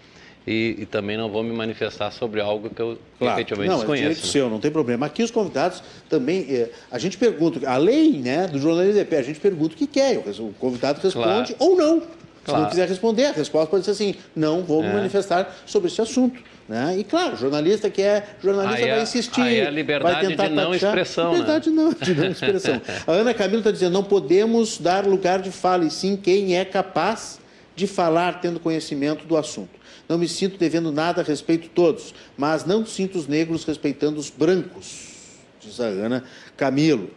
E, e, também não vou me manifestar sobre algo que eu claro. efetivamente não, desconheço. É direito seu, não tem problema. Aqui os convidados também, é, a gente pergunta, a lei né, do jornalismo é a gente pergunta o que quer, o convidado responde claro. ou não. Claro. Se não quiser responder, a resposta pode ser assim: não vou me é. manifestar sobre esse assunto. Né? E claro, jornalista que é jornalista aí vai insistir. Aí a liberdade vai tentar de não tatear. expressão. Liberdade né? não, de não expressão. a Ana Camila está dizendo: não podemos dar lugar de fala, e sim quem é capaz de falar tendo conhecimento do assunto. Não me sinto devendo nada a respeito todos, mas não sinto os negros respeitando os brancos, diz a Ana Camilo.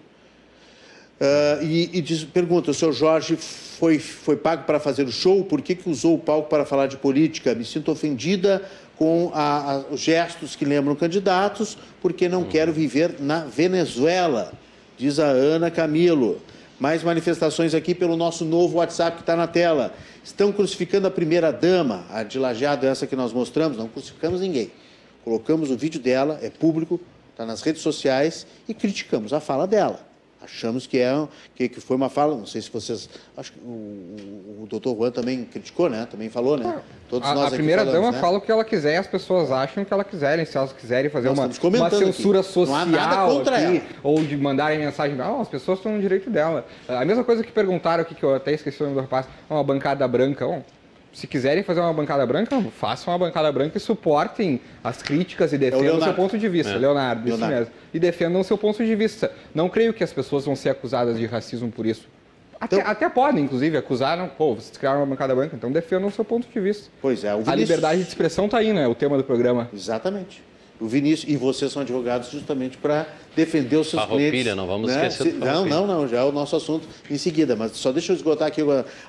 Uh, e, e diz, pergunta: o senhor Jorge foi, foi pago para fazer o show, por que, que usou o palco para falar de política? Me sinto ofendida com a, a, os gestos que lembram candidatos, porque não quero viver na Venezuela, diz a Ana Camilo. Mais manifestações aqui pelo nosso novo WhatsApp que está na tela. Estão crucificando a primeira-dama, a de lajeado, essa que nós mostramos, não crucificamos ninguém. Colocamos o vídeo dela, é público, está nas redes sociais, e criticamos a fala dela. Achamos que, é, que, que foi uma fala, não sei se vocês. Acho que o, o, o doutor Juan também criticou, né? Também falou, né? Todos a, nós a primeira falamos, dama né? fala o que ela quiser e as pessoas acham o que ela quiserem. Se elas quiserem fazer uma, uma censura aqui. social aqui, ou de mandarem mensagem, ah, as pessoas estão no direito dela. A mesma coisa que perguntaram aqui, que eu até esqueci o nome do rapaz, uma bancada branca. Bom, se quiserem fazer uma bancada branca, façam uma bancada branca e suportem as críticas e defendam o seu ponto de vista. É. Leonardo, Leonardo, isso mesmo. E defendam o seu ponto de vista. Não creio que as pessoas vão ser acusadas de racismo por isso. Até, então, até podem, inclusive, acusaram, pô, vocês criaram uma bancada branca, então defendam o seu ponto de vista. Pois é, o Vinícius... A liberdade de expressão está aí, né? O tema do programa. Exatamente. O Vinícius, e vocês são advogados justamente para defender os seus Farroupilha, clientes. não vamos né? esquecer do Não, não, não, já é o nosso assunto em seguida, mas só deixa eu esgotar aqui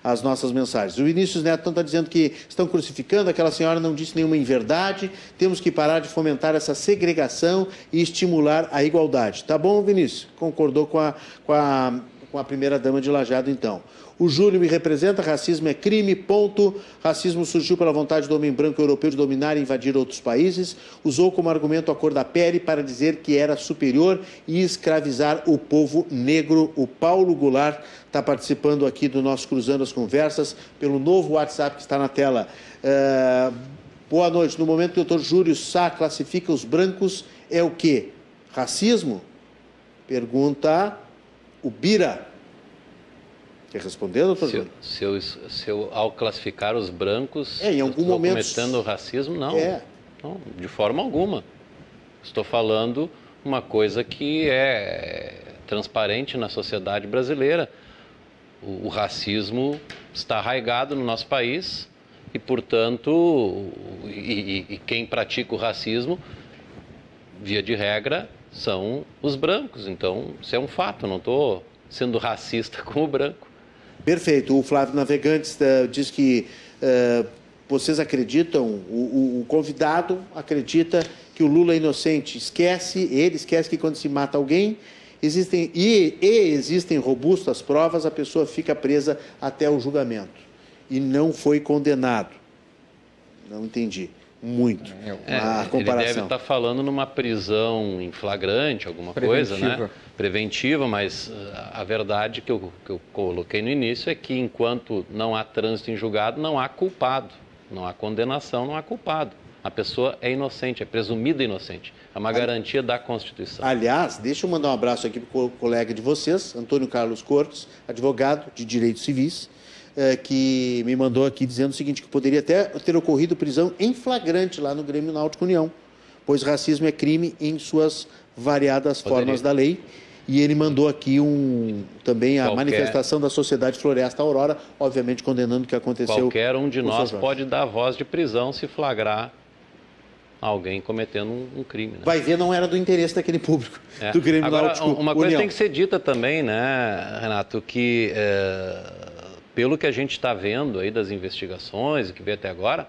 as nossas mensagens. O Vinícius Neto está dizendo que estão crucificando, aquela senhora não disse nenhuma inverdade, temos que parar de fomentar essa segregação e estimular a igualdade. Tá bom, Vinícius? Concordou com a, com a, com a primeira-dama de Lajado, então. O Júlio me representa, racismo é crime, ponto. Racismo surgiu pela vontade do homem branco europeu de dominar e invadir outros países. Usou como argumento a cor da pele para dizer que era superior e escravizar o povo negro. O Paulo Goulart está participando aqui do nosso Cruzando as Conversas pelo novo WhatsApp que está na tela. Uh, boa noite. No momento que o doutor Júlio Sá classifica os brancos, é o quê? Racismo? Pergunta o Bira. Quer responder, doutor se, Júlio? Se eu, se eu, ao classificar os brancos, é, em algum estou momento... cometendo racismo? Não, é. não, de forma alguma. Estou falando uma coisa que é transparente na sociedade brasileira. O, o racismo está arraigado no nosso país e, portanto, e, e quem pratica o racismo, via de regra, são os brancos. Então, isso é um fato, não estou sendo racista com o branco. Perfeito. O Flávio Navegantes uh, diz que uh, vocês acreditam, o, o, o, convidado acredita que o Lula é inocente. Esquece, ele esquece que quando se mata alguém, existem e, e existem robustas provas, a pessoa fica presa até o julgamento. E não foi condenado. Não entendi muito é, a comparação. Ele deve estar falando numa prisão em flagrante, alguma coisa, né? Preventiva, mas uh, a verdade que eu, que eu coloquei no início é que enquanto não há trânsito em julgado, não há culpado, não há condenação, não há culpado. A pessoa é inocente, é presumida inocente. É uma garantia da Constituição. Aliás, deixa eu mandar um abraço aqui para o colega de vocês, Antônio Carlos Cortes, advogado de direitos civis é, que me mandou aqui dizendo o seguinte, que poderia até ter ocorrido prisão em flagrante lá no Grêmio Náutico União, pois racismo é crime em suas variadas poderia. formas da lei. E ele mandou aqui um, também a Qualquer... manifestação da Sociedade Floresta Aurora, obviamente condenando o que aconteceu. Qualquer um de nós pode dar voz de prisão se flagrar alguém cometendo um, um crime. Né? Vai ver, não era do interesse daquele público, é. do Grêmio Agora, Náutico Uma coisa União. tem que ser dita também, né, Renato, que... É pelo que a gente está vendo aí das investigações, o que veio até agora,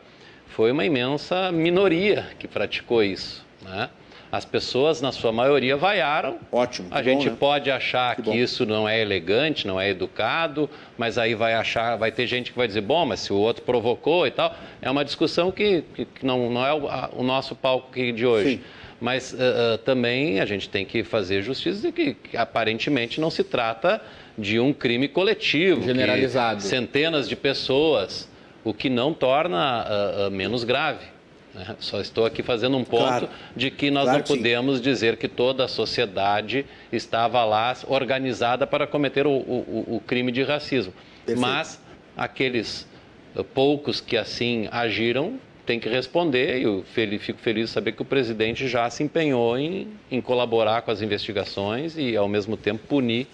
foi uma imensa minoria que praticou isso. Né? As pessoas, na sua maioria, vaiaram. Ótimo. A gente né? pode achar que, que isso não é elegante, não é educado, mas aí vai achar, vai ter gente que vai dizer, bom, mas se o outro provocou e tal. É uma discussão que, que não, não é o, a, o, nosso palco de hoje. Sim. Mas uh, uh, também a gente tem que fazer justiça de que, que aparentemente não se trata de um crime coletivo. Generalizado. centenas de pessoas, o que não torna uh, uh, menos grave. Né? Só estou aqui fazendo um ponto claro. de que nós claro não podemos sim. dizer que toda a sociedade estava lá organizada para cometer o, o, o crime de racismo. Perfeito. Mas aqueles poucos que assim agiram têm que responder e eu fico feliz de saber que o presidente já se empenhou em, em colaborar com as investigações e, ao mesmo tempo, punir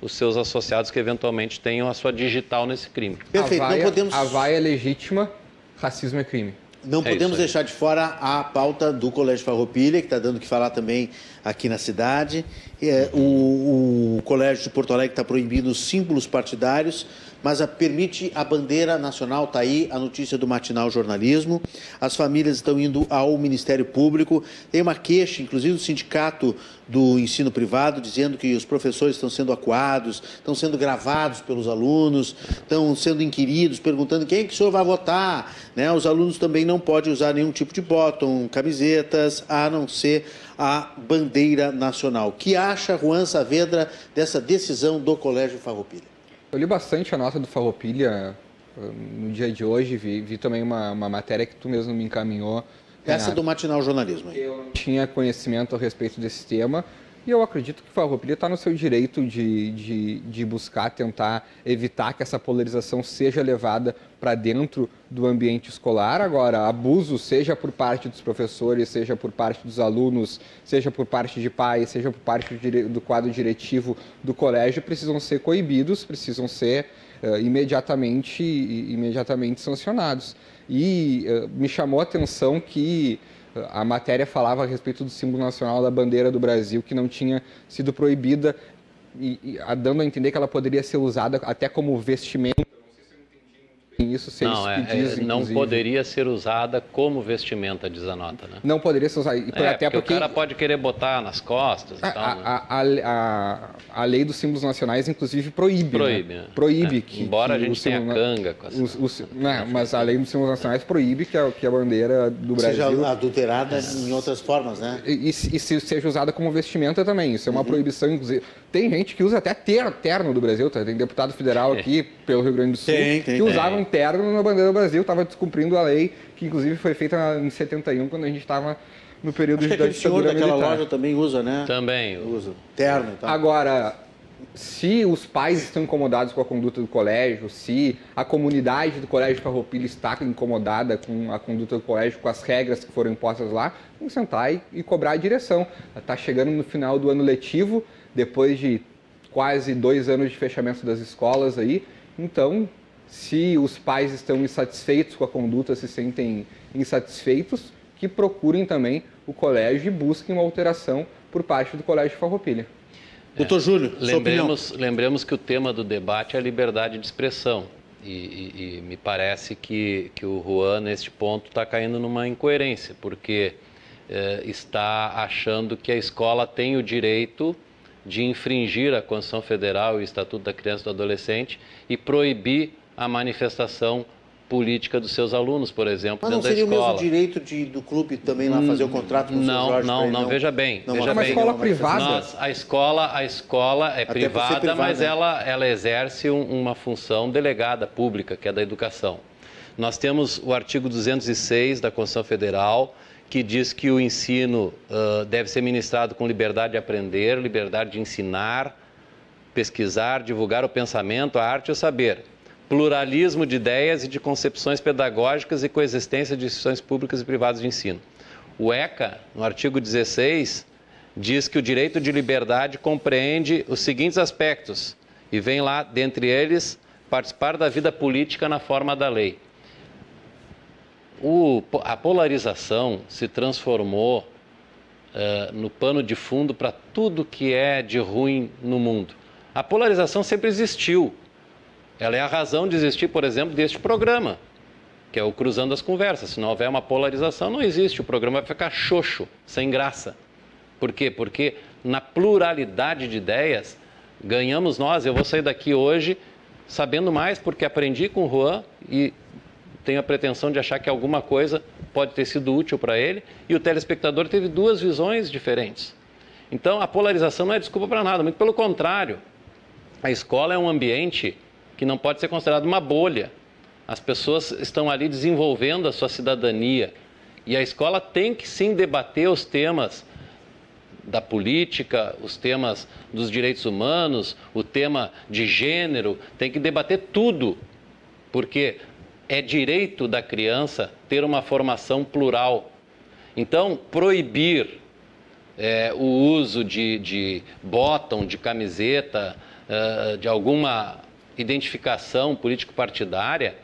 os seus associados que eventualmente tenham a sua digital nesse crime. Perfeito, a vaia, não podemos... A vaia é legítima, racismo é crime. Não é podemos deixar de fora a pauta do Colégio Farroupilha, que está dando o que falar também aqui na cidade. É, o, o Colégio de Porto Alegre está proibindo os símbolos partidários mas a, permite a bandeira nacional, está aí a notícia do Matinal Jornalismo. As famílias estão indo ao Ministério Público. Tem uma queixa, inclusive, do Sindicato do Ensino Privado, dizendo que os professores estão sendo acuados, estão sendo gravados pelos alunos, estão sendo inquiridos, perguntando quem é que o senhor vai votar. Né? Os alunos também não podem usar nenhum tipo de bottom, camisetas, a não ser a bandeira nacional. O que acha Juan Saavedra dessa decisão do Colégio Farroupilha? Eu li bastante a nota do Farroupilha uh, no dia de hoje, vi, vi também uma, uma, matéria que tu mesmo me encaminhou. Essa Renato. do Matinal Jornalismo. Eu não tinha conhecimento a respeito desse tema e eu acredito que o Farroupilha está no seu direito de, de, de, buscar, tentar evitar que essa polarização seja levada para dentro do ambiente escolar. Agora, abuso, seja por parte dos professores, seja por parte dos alunos, seja por parte de pais, seja por parte do, quadro diretivo do colégio, precisam ser coibidos, precisam ser uh, imediatamente, imediatamente sancionados. E uh, me chamou a atenção que a matéria falava a respeito do símbolo nacional da bandeira do Brasil, que não tinha sido proibida, e, e dando a entender que ela poderia ser usada até como vestimento isso se não, é, diz, é, não poderia ser usada como vestimenta, diz a nota, né? Não poderia ser usada. É, até porque, porque, o cara pode querer botar nas costas a, tal, né? a, a, a, lei dos símbolos nacionais, inclusive, proíbe. Proíbe. Né? Proíbe é, que. Embora que a gente tenha canga com essa, os, os, né, Mas a lei dos símbolos nacionais proíbe que a, que a bandeira do Brasil. Seja adulterada em outras formas, né? E, e, e se seja usada como vestimenta também. Isso é uma uhum. proibição, inclusive. Tem gente que usa até terno do Brasil, tá? tem deputado federal é. aqui pelo Rio Grande do Sul tem, tem, que usava um terno na bandeira do Brasil, estava descumprindo a lei que inclusive foi feita em 71 quando a gente estava no período Acho de da ditadura senhor daquela militar. loja também usa, né? Também usa. Terno. Tá. Agora, se os pais estão incomodados com a conduta do colégio, se a comunidade do colégio Farroupilha está incomodada com a conduta do colégio, com as regras que foram impostas lá, tem que sentar e, e cobrar a direção. Está chegando no final do ano letivo, depois de quase dois anos de fechamento das escolas aí. Então, se os pais estão insatisfeitos com a conduta, se sentem insatisfeitos, que procurem também o colégio e busquem uma alteração por parte do Colégio Farroupilha. É, Doutor Júlio, lembremos, lembremos que o tema do debate é a liberdade de expressão. E, e, e me parece que, que o Juan, neste ponto, está caindo numa incoerência, porque eh, está achando que a escola tem o direito de infringir a Constituição Federal e o Estatuto da Criança e do Adolescente e proibir a manifestação política dos seus alunos, por exemplo, mas dentro da escola. Mas não seria o mesmo direito de, do clube também lá fazer o contrato com o não, Jorge? Não, não, não, veja bem, não, veja uma bem. escola privada? Nós, a escola, a escola é privada, privada, mas né? ela, ela exerce um, uma função delegada pública, que é da educação. Nós temos o artigo 206 da Constituição Federal, que diz que o ensino uh, deve ser ministrado com liberdade de aprender, liberdade de ensinar, pesquisar, divulgar o pensamento, a arte e o saber, pluralismo de ideias e de concepções pedagógicas e coexistência de instituições públicas e privadas de ensino. O ECA, no artigo 16, diz que o direito de liberdade compreende os seguintes aspectos, e vem lá, dentre eles, participar da vida política na forma da lei o, a polarização se transformou uh, no pano de fundo para tudo que é de ruim no mundo. A polarização sempre existiu. Ela é a razão de existir, por exemplo, deste programa, que é o Cruzando as Conversas. Se não houver uma polarização, não existe. O programa vai ficar xoxo, sem graça. Por quê? Porque na pluralidade de ideias, ganhamos nós. Eu vou sair daqui hoje sabendo mais, porque aprendi com o Juan e tenho a pretensão de achar que alguma coisa pode ter sido útil para ele, e o telespectador teve duas visões diferentes. Então, a polarização não é desculpa para nada, muito pelo contrário. A escola é um ambiente que não pode ser considerado uma bolha. As pessoas estão ali desenvolvendo a sua cidadania. E a escola tem que sim debater os temas da política, os temas dos direitos humanos, o tema de gênero, tem que debater tudo. Porque é direito da criança ter uma formação plural. Então, proibir é, o uso de, de bottom, de camiseta, uh, de alguma identificação político-partidária,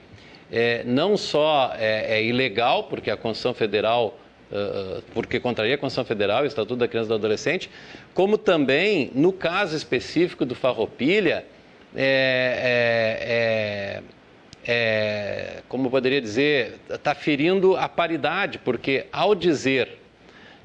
é, não só é, é, ilegal, porque a Constituição Federal, uh, porque contraria a Constituição Federal o Estatuto da Criança e do Adolescente, como também, no caso específico do Farroupilha, é, é, como poderia dizer, está ferindo a paridade, porque ao dizer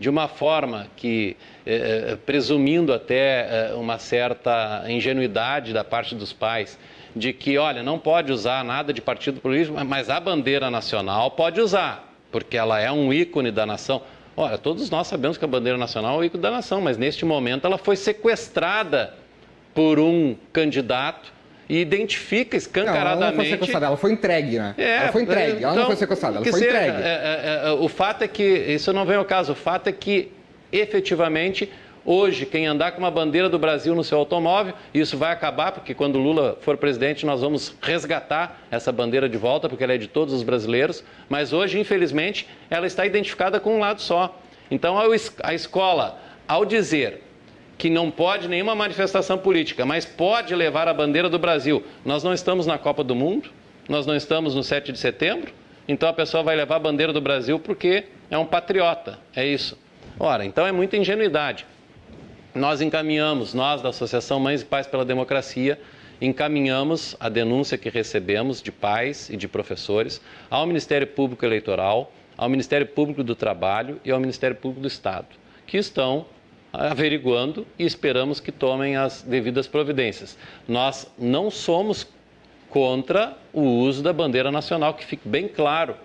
de uma forma que, é, é, presumindo até é, uma certa ingenuidade da parte dos pais, de que, olha, não pode usar nada de partido político, mas a bandeira nacional pode usar, porque ela é um ícone da nação. Ora, todos nós sabemos que a bandeira nacional é o ícone da nação, mas neste momento ela foi sequestrada por um candidato e identifica escancaradamente. Não, ela não foi sequestrada, ela foi entregue, né? É, ela foi entregue, então, ela não foi sequestrada, ela foi entregue. É, é, é, o fato é que, isso não vem ao caso, o fato é que efetivamente Hoje, quem andar com uma bandeira do Brasil no seu automóvel, isso vai acabar, porque quando Lula for presidente, nós vamos resgatar essa bandeira de volta, porque ela é de todos os brasileiros. Mas hoje, infelizmente, ela está identificada com um lado só. Então, a escola, ao dizer que não pode nenhuma manifestação política, mas pode levar a bandeira do Brasil, nós não estamos na Copa do Mundo, nós não estamos no 7 de setembro, então a pessoa vai levar a bandeira do Brasil porque é um patriota, é isso. Ora, então é muita ingenuidade nós encaminhamos, nós da Associação Mães e Pais pela Democracia, encaminhamos a denúncia que recebemos de pais e de professores ao Ministério Público Eleitoral, ao Ministério Público do Trabalho e ao Ministério Público do Estado, que estão averiguando e esperamos que tomem as devidas providências. Nós não somos contra o uso da bandeira nacional, que fique bem claro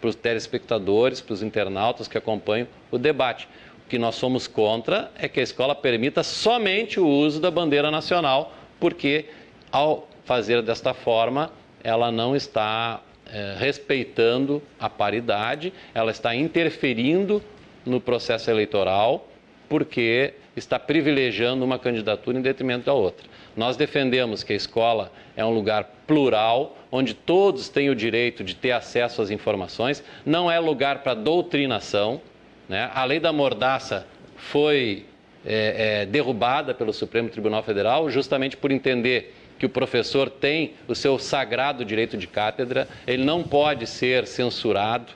para os telespectadores, para os internautas que acompanham o debate que nós somos contra é que a escola permita somente o uso da bandeira nacional, porque ao fazer desta forma, ela não está é, respeitando a paridade, ela está interferindo no processo eleitoral, porque está privilegiando uma candidatura em detrimento da outra. Nós defendemos que a escola é um lugar plural, onde todos têm o direito de ter acesso às informações, não é lugar para doutrinação, né? A lei da mordaça foi é, é, derrubada pelo Supremo Tribunal Federal justamente por entender que o professor tem o seu sagrado direito de cátedra, ele não pode ser censurado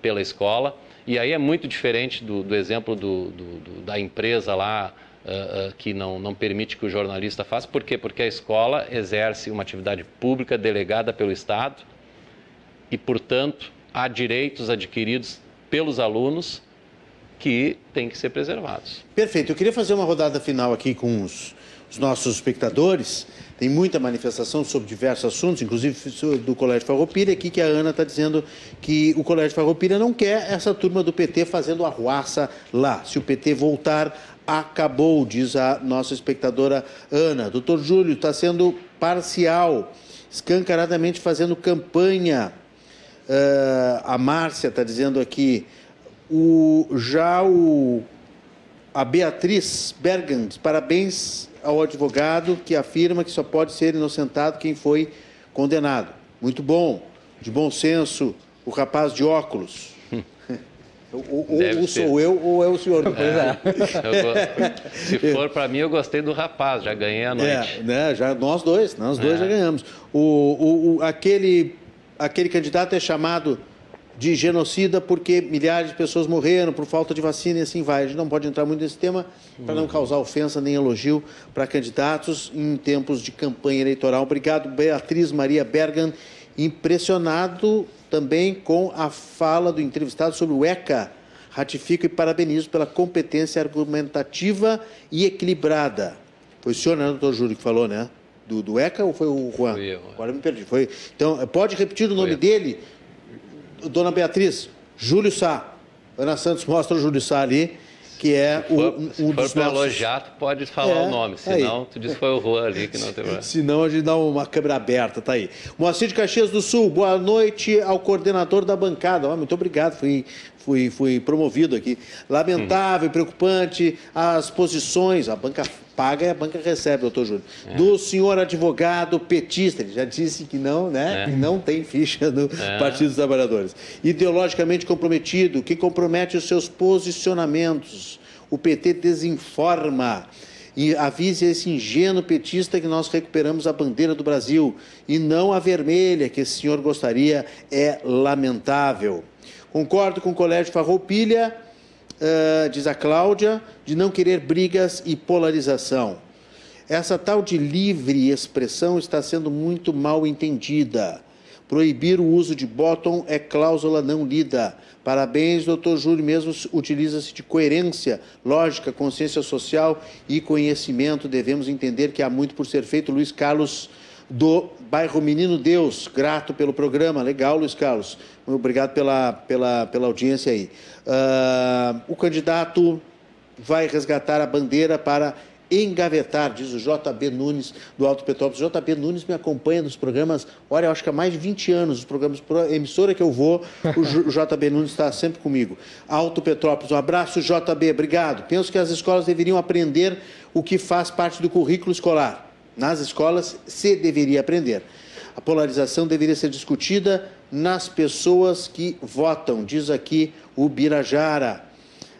pela escola. E aí é muito diferente do, do exemplo do, do, da empresa lá uh, uh, que não, não permite que o jornalista faça. Por quê? Porque a escola exerce uma atividade pública delegada pelo Estado e, portanto, há direitos adquiridos pelos alunos que têm que ser preservados. Perfeito. Eu queria fazer uma rodada final aqui com os, os nossos espectadores. Tem muita manifestação sobre diversos assuntos, inclusive do Colégio Farroupilha, aqui que a Ana está dizendo que o Colégio Farroupilha não quer essa turma do PT fazendo arruaça lá. Se o PT voltar, acabou, diz a nossa espectadora Ana. Doutor Júlio está sendo parcial, escancaradamente fazendo campanha. Uh, a Márcia está dizendo aqui, o, já o, a Beatriz Bergand, parabéns ao advogado que afirma que só pode ser inocentado quem foi condenado. Muito bom, de bom senso, o rapaz de óculos. Ou, ou sou eu ou é o senhor. É. Eu, se for para mim, eu gostei do rapaz, já ganhei a noite. É, né, já, nós dois, nós dois é. já ganhamos. O, o, o, aquele, aquele candidato é chamado de genocida porque milhares de pessoas morreram por falta de vacina e assim vai. A gente não pode entrar muito nesse tema para não causar ofensa nem elogio para candidatos em tempos de campanha eleitoral. Obrigado, Beatriz Maria Bergan. Impressionado também com a fala do entrevistado sobre o ECA. Ratifico e parabenizo pela competência argumentativa e equilibrada. Foi o senhor, né, doutor Júlio, que falou, né? Do, do ECA ou foi o Juan? Foi eu. Agora me perdi. Foi... Então, pode repetir o nome dele? Dona Beatriz, Júlio Sá. Ana Santos mostra o Júlio Sá ali, que é o, um, se for dos nossos... elogiar, tu pode falar é, o nome, senão aí. tu diz que foi o Juan ali que não tem problema. Senão a gente dá uma câmera aberta, tá aí. Moacir de Caxias do Sul, boa noite ao coordenador da bancada. Oh, muito obrigado, fui, fui, fui promovido aqui. Lamentável, uhum. preocupante as posições, a banca paga e a banca recebe, doutor Júlio. É. Do senhor advogado petista, ele já disse que não, né? É. Que não tem ficha do é. Partido dos Trabalhadores. Ideologicamente comprometido, que compromete os seus posicionamentos. O PT desinforma. E avise esse ingênuo petista que nós recuperamos a bandeira do Brasil e não a vermelha que esse senhor gostaria, é lamentável. Concordo com o Colégio Farroupilha uh, diz a Cláudia, de não querer brigas e polarização. Essa tal de livre expressão está sendo muito mal entendida. Proibir o uso de bottom é cláusula não lida. Parabéns, doutor Júlio, mesmo utiliza-se de coerência, lógica, consciência social e conhecimento. Devemos entender que há muito por ser feito. Luiz Carlos do bairro Menino Deus. Grato pelo programa. Legal, Luiz Carlos. Obrigado pela, pela, pela audiência aí. Uh, o candidato vai resgatar a bandeira para engavetar, diz o JB Nunes do Alto Petrópolis. JB Nunes me acompanha nos programas, olha, eu acho que há mais de 20 anos, os programas, emissora que eu vou, o JB Nunes está sempre comigo. Alto Petrópolis, um abraço, JB, obrigado. Penso que as escolas deveriam aprender o que faz parte do currículo escolar. Nas escolas se deveria aprender. A polarização deveria ser discutida nas pessoas que votam, diz aqui o Birajara.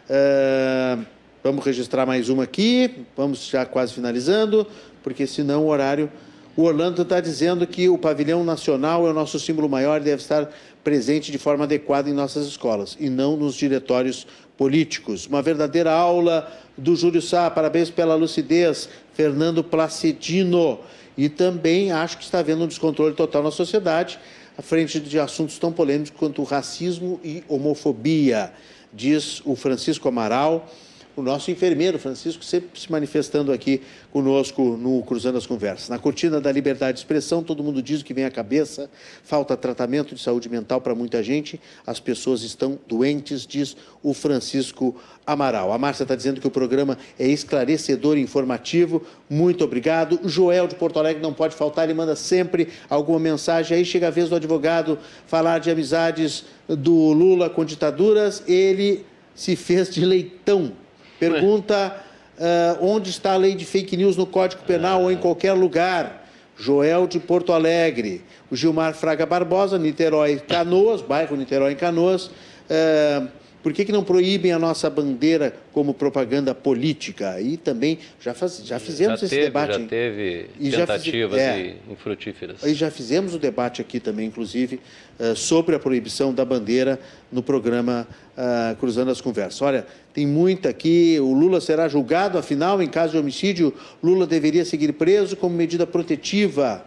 Uh, Vamos registrar mais uma aqui, vamos já quase finalizando, porque senão o horário. O Orlando está dizendo que o pavilhão nacional é o nosso símbolo maior e deve estar presente de forma adequada em nossas escolas e não nos diretórios políticos. Uma verdadeira aula do Júlio Sá, parabéns pela lucidez, Fernando Placidino. E também acho que está havendo um descontrole total na sociedade, à frente de assuntos tão polêmicos quanto racismo e homofobia, diz o Francisco Amaral o nosso enfermeiro Francisco sempre se manifestando aqui conosco no Cruzando as Conversas. Na cortina da liberdade de expressão, todo mundo diz o que vem à cabeça, falta tratamento de saúde mental para muita gente, as pessoas estão doentes, diz o Francisco Amaral. A Márcia está dizendo que o programa é esclarecedor e informativo, muito obrigado. O Joel de Porto Alegre não pode faltar, ele manda sempre alguma mensagem. Aí chega a vez do advogado falar de amizades do Lula com ditaduras, ele se fez de leitão Pergunta uh, onde está a lei de fake news no Código Penal ou em qualquer lugar. Joel de Porto Alegre. O Gilmar Fraga Barbosa, Niterói Canoas, bairro Niterói Canoas. Uh, por que, que não proíbem a nossa bandeira como propaganda política? E também já, faz, já fizemos já esse teve, debate. Já teve e tentativas já fiz, é, infrutíferas. E já fizemos o debate aqui também, inclusive, uh, sobre a proibição da bandeira no programa uh, Cruzando as Conversas. Olha, tem muita aqui. O Lula será julgado, afinal, em caso de homicídio, Lula deveria seguir preso como medida protetiva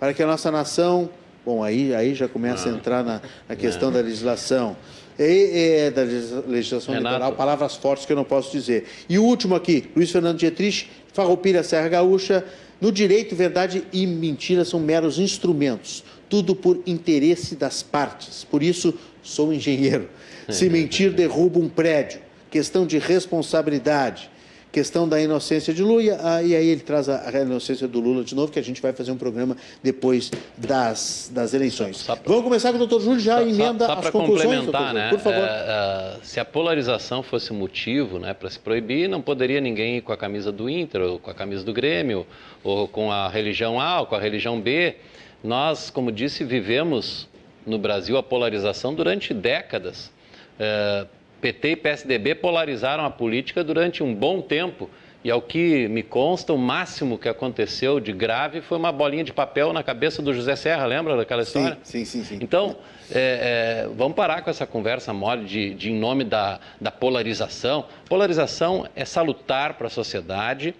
para que a nossa nação. Bom, aí, aí já começa a entrar na, na questão da legislação. É, da legislação Renato. eleitoral, palavras fortes que eu não posso dizer. E o último aqui, Luiz Fernando Dietrich, Farroupilha, Serra Gaúcha. No direito, verdade e mentira são meros instrumentos, tudo por interesse das partes. Por isso, sou engenheiro. Se mentir, derruba um prédio. Questão de responsabilidade questão da inocência de Lula, e aí ele traz a, inocência do Lula de novo, que a gente vai fazer um programa depois das, das eleições. Só, só Vamos começar com o doutor Júlio, já só, emenda só, as conclusões, doutor, né? por favor. É, é, se a polarização fosse motivo né, para se proibir, não poderia ninguém ir com a camisa do Inter, ou com a camisa do Grêmio, ou com a religião A, ou com a religião B. Nós, como disse, vivemos no Brasil a polarização durante décadas. É, PT e PSDB polarizaram a política durante um bom tempo. E ao que me consta, o máximo que aconteceu de grave foi uma bolinha de papel na cabeça do José Serra, lembra daquela história? Sim, sim, sim. sim. Então, é, é, vamos parar com essa conversa mole de, de em nome da, da polarização. Polarização é salutar para a sociedade.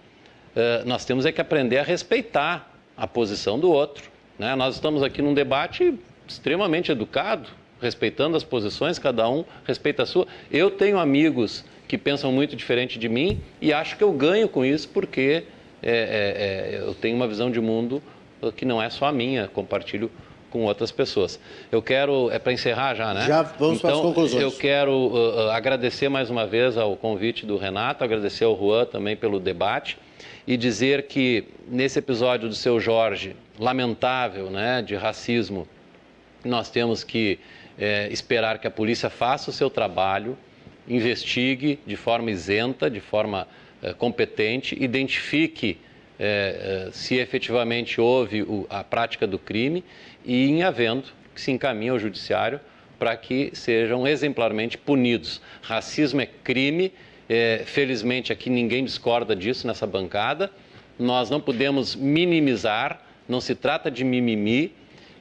É, nós temos é que aprender a respeitar a posição do outro. Né? Nós estamos aqui num debate extremamente educado, respeitando as posições, cada um respeita a sua. Eu tenho amigos que pensam muito diferente de mim e acho que eu ganho com isso porque é, é, é, eu tenho uma visão de mundo que não é só a minha, compartilho com outras pessoas. Eu quero, é para encerrar já, né? Já vamos então, para as conclusões. Eu quero uh, uh, agradecer mais uma vez ao convite do Renato, agradecer ao Juan também pelo debate e dizer que nesse episódio do seu Jorge, lamentável, né, de racismo, nós temos que é, esperar que a polícia faça o seu trabalho, investigue de forma isenta, de forma é, competente, identifique é, é se efetivamente houve o, a prática do crime e, em havendo, que se encaminhe ao judiciário para que sejam exemplarmente punidos. Racismo é crime, é, felizmente aqui ninguém discorda disso nessa bancada. Nós não podemos minimizar, não se trata de mimimi,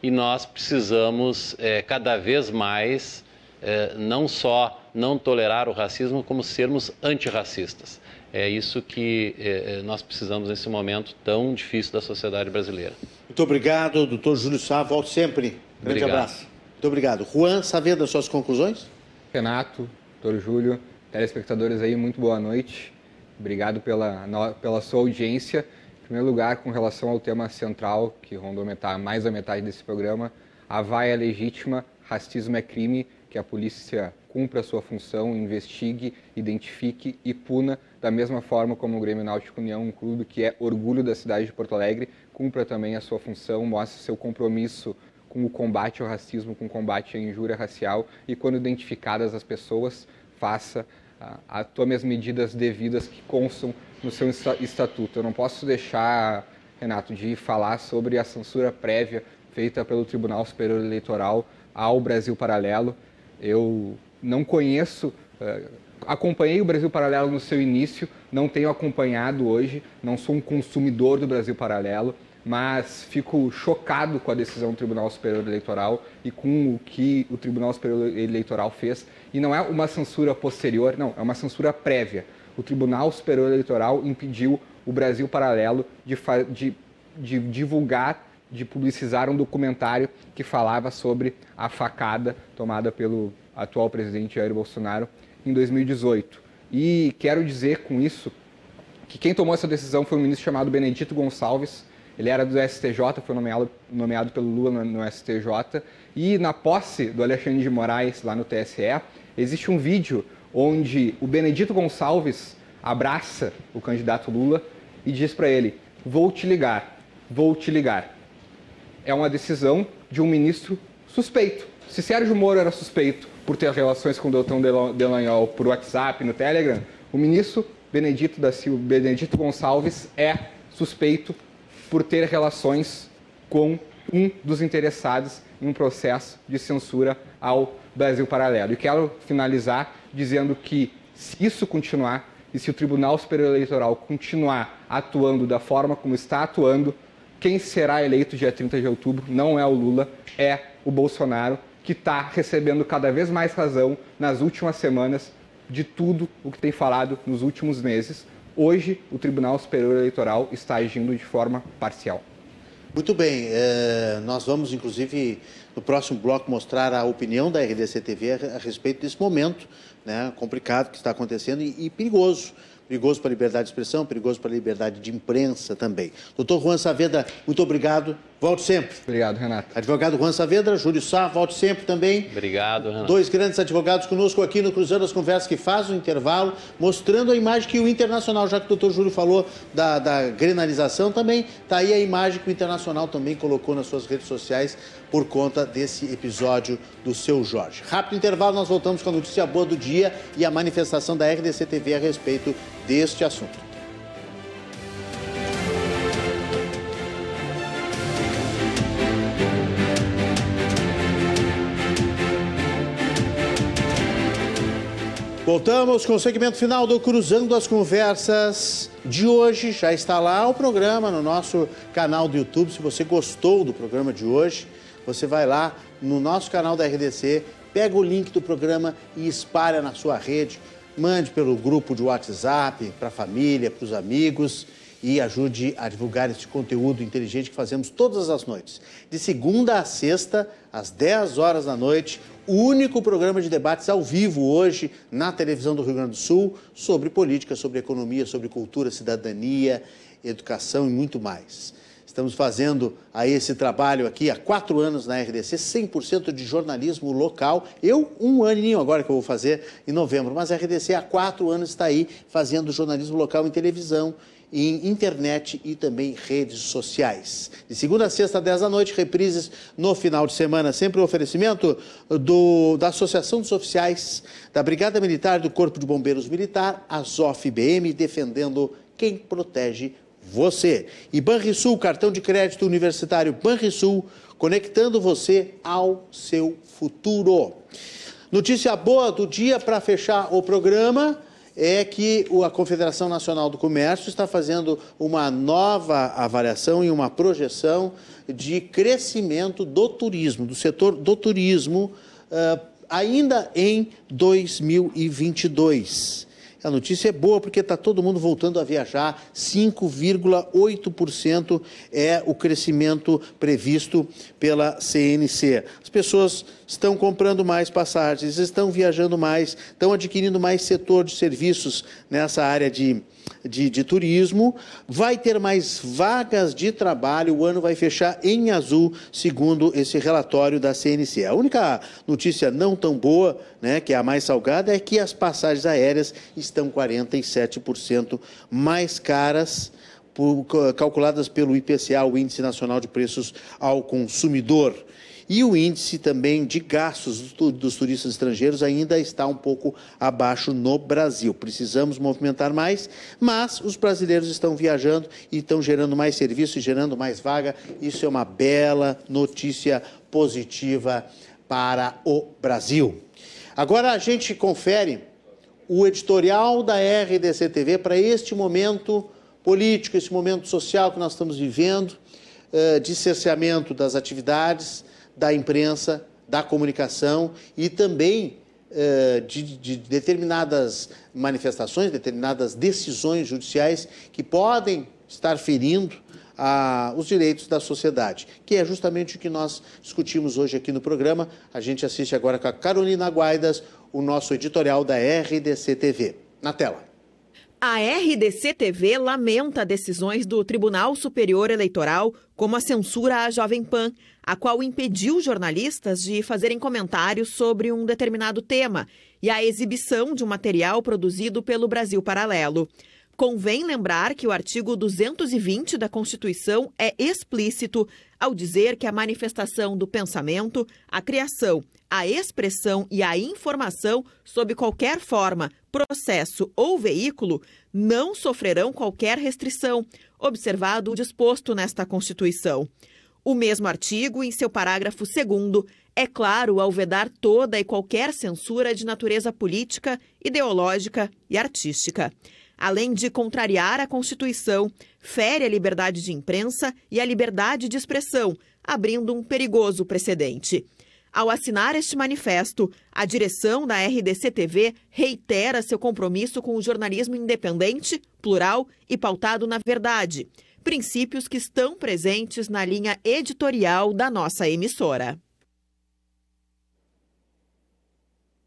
e nós precisamos é, cada vez mais é, não só não tolerar o racismo, como sermos antirracistas. É isso que é, é nós precisamos nesse momento tão difícil da sociedade brasileira. Muito obrigado, doutor Júlio Sá. Volte sempre. Grande obrigado. abraço. Muito obrigado. Juan Saavedra, suas conclusões? Renato, doutor Júlio, telespectadores aí, muito boa noite. Obrigado pela, pela sua audiência Em primeiro lugar, com relação ao tema central, que rondou metade, mais da metade desse programa, a vaia é legítima, racismo é crime, que a polícia cumpra a sua função, investigue, identifique e puna, da mesma forma como o Grêmio Náutico União, um clube que é orgulho da cidade de Porto Alegre, cumpra também a sua função, mostre seu compromisso com o combate ao racismo, com o combate à injúria racial e, quando identificadas as pessoas, faça ah, tome as medidas devidas que constam no seu estatuto. Eu não posso deixar, Renato, de falar sobre a censura prévia feita pelo Tribunal Superior Eleitoral ao Brasil Paralelo. Eu não conheço, uh, acompanhei o Brasil Paralelo no seu início, não tenho acompanhado hoje, não sou um consumidor do Brasil Paralelo, mas fico chocado com a decisão do Tribunal Superior Eleitoral e com o que o Tribunal Superior Eleitoral fez. E não é uma censura posterior, não, é uma censura prévia. O Tribunal Superior Eleitoral impediu o Brasil Paralelo de, de, de divulgar de publicizar um documentário que falava sobre a facada tomada pelo atual presidente Jair Bolsonaro em 2018. E quero dizer com isso que quem tomou essa decisão foi um ministro chamado Benedito Gonçalves. Ele era do STJ, foi nomeado, nomeado pelo Lula no, STJ. E na posse do Alexandre de Moraes, lá no TSE, existe um vídeo onde o Benedito Gonçalves abraça o candidato Lula e diz para ele: Vou te ligar, vou te ligar é uma decisão de um ministro suspeito. Se Sérgio Moro era suspeito por ter relações com o Deltão Delanhol por WhatsApp, no Telegram, o ministro Benedito da Silva, Benedito Gonçalves é suspeito por ter relações com um dos interessados em um processo de censura ao Brasil Paralelo. E quero finalizar dizendo que se isso continuar e se o Tribunal Superior Eleitoral continuar atuando da forma como está atuando, quem será eleito dia 30 de outubro não é o Lula, é o Bolsonaro, que está recebendo cada vez mais razão nas últimas semanas de tudo o que tem falado nos últimos meses. Hoje, o Tribunal Superior Eleitoral está agindo de forma parcial. Muito bem, é, nós vamos, inclusive, no próximo bloco, mostrar a opinião da RDC TV a, respeito desse momento né, complicado que está acontecendo e, e perigoso perigoso para a liberdade de expressão, perigoso para a liberdade de imprensa também. Doutor Juan Saavedra, muito obrigado. Volte sempre. Obrigado, Renato. Advogado Juan Saavedra, Júlio Sá, volte sempre também. Obrigado, Renato. Dois grandes advogados conosco aqui no Cruzando as Conversas, que faz o intervalo, mostrando a imagem que o Internacional, já que o doutor Júlio falou da, da grenalização, também está aí a imagem que o Internacional também colocou nas suas redes sociais por conta desse episódio do seu Jorge. Rápido intervalo, nós voltamos com a notícia boa do dia e a manifestação da RDC TV a respeito deste assunto. Voltamos com o segmento final do Cruzando as Conversas de hoje. Já está lá o programa no nosso canal do YouTube. Se você gostou do programa de hoje, você vai lá no nosso canal da RDC, pega o link do programa e espalha na sua rede. Mande pelo grupo de WhatsApp, para a família, para os amigos e ajude a divulgar este conteúdo inteligente que fazemos todas as noites. De segunda a sexta, às 10 horas da noite, o único programa de debates ao vivo hoje na televisão do Rio Grande do Sul sobre política, sobre economia, sobre cultura, cidadania, educação e muito mais. Estamos fazendo aí esse trabalho aqui há quatro anos na RDC, 100% de jornalismo local. Eu, um aninho agora que eu vou fazer em novembro, mas a RDC há quatro anos está aí fazendo jornalismo local em televisão, em internet e também redes sociais. De segunda a sexta, 10 da noite, reprises no final de semana. Sempre o um oferecimento do, da Associação dos Oficiais da Brigada Militar do Corpo de Bombeiros Militar, a ZOF-BM, defendendo quem protege você. E Banrisul, cartão de crédito universitário Banrisul, conectando você ao seu futuro. Notícia boa do dia para fechar o programa é que a Confederação Nacional do Comércio está fazendo uma nova avaliação e uma projeção de crescimento do turismo, do setor do turismo, uh, ainda em 2022. A notícia é boa porque está todo mundo voltando a viajar. 5,8% é o crescimento previsto pela CNC. As pessoas estão comprando mais passagens, estão viajando mais, estão adquirindo mais setor de serviços nessa área de de, de, turismo, vai ter mais vagas de trabalho, o ano vai fechar em azul, segundo esse relatório da CNC. A única notícia não tão boa, né, que é a mais salgada, é que as passagens aéreas estão 47% mais caras. Calculadas pelo IPCA, o Índice Nacional de Preços ao Consumidor. E o índice também de gastos dos turistas estrangeiros ainda está um pouco abaixo no Brasil. Precisamos movimentar mais, mas os brasileiros estão viajando e estão gerando mais serviço e gerando mais vaga. Isso é uma bela notícia positiva para o Brasil. Agora a gente confere o editorial da RDC TV para este momento político, esse momento social que nós estamos vivendo, eh, de cerceamento das atividades, da imprensa, da comunicação e também eh, de, de, determinadas manifestações, determinadas decisões judiciais que podem estar ferindo a, os direitos da sociedade, que é justamente o que nós discutimos hoje aqui no programa. A gente assiste agora com a Carolina Guaidas, o nosso editorial da RDC TV. Na tela. A RDC TV lamenta decisões do Tribunal Superior Eleitoral, como a censura à Jovem Pan, a qual impediu jornalistas de fazerem comentários sobre um determinado tema e a exibição de um material produzido pelo Brasil Paralelo. Convém lembrar que o artigo 220 da Constituição é explícito ao dizer que a manifestação do pensamento, a criação, a expressão e a informação, sob qualquer forma, processo ou veículo, não sofrerão qualquer restrição, observado o disposto nesta Constituição. O mesmo artigo, em seu parágrafo 2, é claro ao vedar toda e qualquer censura de natureza política, ideológica e artística. Além de contrariar a Constituição, fere a liberdade de imprensa e a liberdade de expressão, abrindo um perigoso precedente. Ao assinar este manifesto, a direção da RDC-TV reitera seu compromisso com o jornalismo independente, plural e pautado na verdade, princípios que estão presentes na linha editorial da nossa emissora.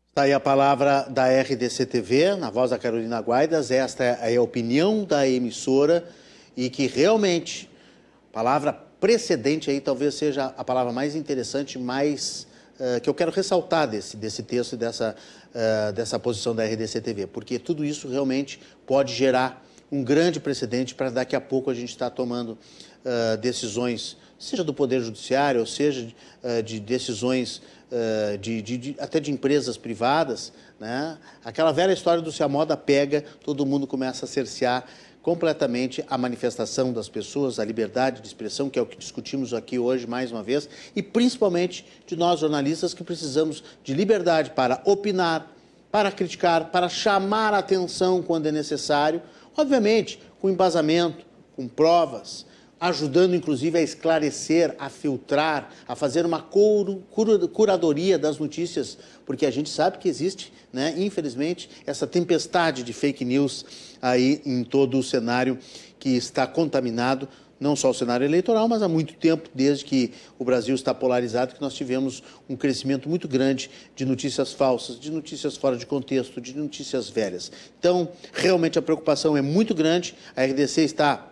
Está aí a palavra da RDC TV, na voz da Carolina Guaidas. Esta é a opinião da emissora e que realmente, palavra precedente aí talvez seja a palavra mais interessante, mais uh, que eu quero ressaltar desse, desse texto e dessa, uh, dessa posição da RDC TV, porque tudo isso realmente pode gerar um grande precedente para daqui a pouco a gente estar tá tomando uh, decisões, seja do Poder Judiciário, ou seja uh, de decisões de, de, de, até de empresas privadas. Né? Aquela velha história do se a moda pega, todo mundo começa a cercear completamente a manifestação das pessoas, a liberdade de expressão, que é o que discutimos aqui hoje mais uma vez, e principalmente de nós jornalistas que precisamos de liberdade para opinar, para criticar, para chamar a atenção quando é necessário, Obviamente, com embasamento, com provas, ajudando inclusive a esclarecer, a filtrar, a fazer uma curadoria das notícias, porque a gente sabe que existe, né, infelizmente, essa tempestade de fake news aí em todo o cenário que está contaminado não só o cenário eleitoral, mas há muito tempo, desde que o Brasil está polarizado, que nós tivemos um crescimento muito grande de notícias falsas, de notícias fora de contexto, de notícias velhas. Então, realmente a preocupação é muito grande, a RDC está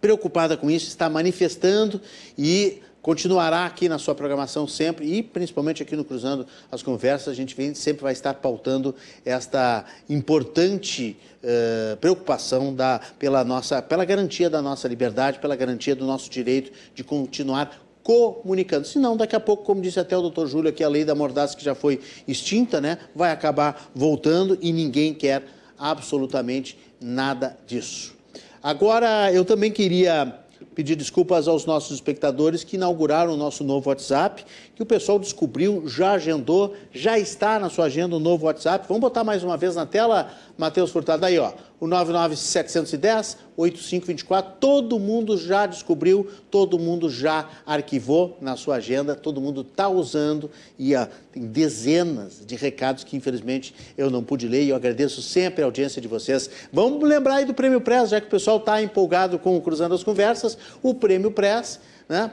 preocupada com isso, está manifestando e continuará aqui na sua programação sempre e principalmente aqui no Cruzando as Conversas, a gente vem, sempre vai estar pautando esta importante uh, preocupação da, pela, nossa, pela garantia da nossa liberdade, pela garantia do nosso direito de continuar comunicando. Senão, daqui a pouco, como disse até o doutor Júlio, que a lei da mordaça que já foi extinta, né, vai acabar voltando e ninguém quer absolutamente nada disso. Agora, eu também queria pedir desculpas aos nossos espectadores que inauguraram o nosso novo WhatsApp, que o pessoal descobriu, já agendou, já está na sua agenda o novo WhatsApp. Vamos botar mais uma vez na tela, Matheus Furtado, aí ó, o 99710 8524. Todo mundo já descobriu, todo mundo já arquivou na sua agenda, todo mundo está usando e ah, tem dezenas de recados que infelizmente eu não pude ler e eu agradeço sempre a audiência de vocês. Vamos lembrar aí do Prêmio Press, já que o pessoal está empolgado com o Cruzando as Conversas, o Prêmio Press né,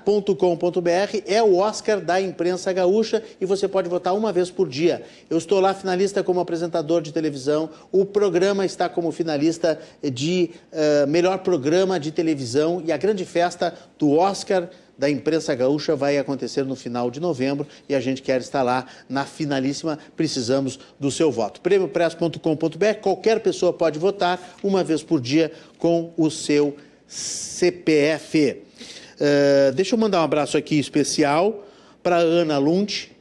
é o Oscar da imprensa gaúcha e você pode votar uma vez por dia. Eu estou lá finalista como apresentador de televisão, o programa está como finalista de uh, melhor programa de televisão e a grande festa do Oscar da imprensa gaúcha vai acontecer no final de novembro e a gente quer estar lá na finalíssima. Precisamos do seu voto. prêmiopress.com.br, qualquer pessoa pode votar uma vez por dia com o seu CPF. Uh, deixa eu mandar um abraço aqui especial para Ana Lund,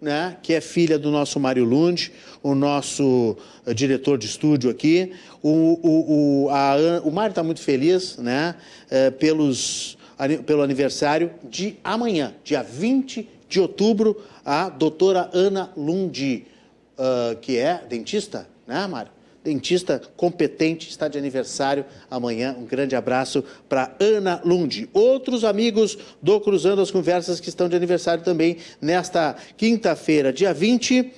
né, que é filha do nosso Mário Lund, o nosso uh, diretor de estúdio aqui. O, o, o, a, o Mário está muito feliz né, uh, pelos, pelo aniversário de amanhã, dia 20 de outubro, a doutora Ana Lund, que é dentista, né, Mário? Dentista competente, está de aniversário amanhã. Um grande abraço para Ana Lund. Outros amigos do Cruzando as Conversas que estão de aniversário também nesta quinta-feira, dia 20.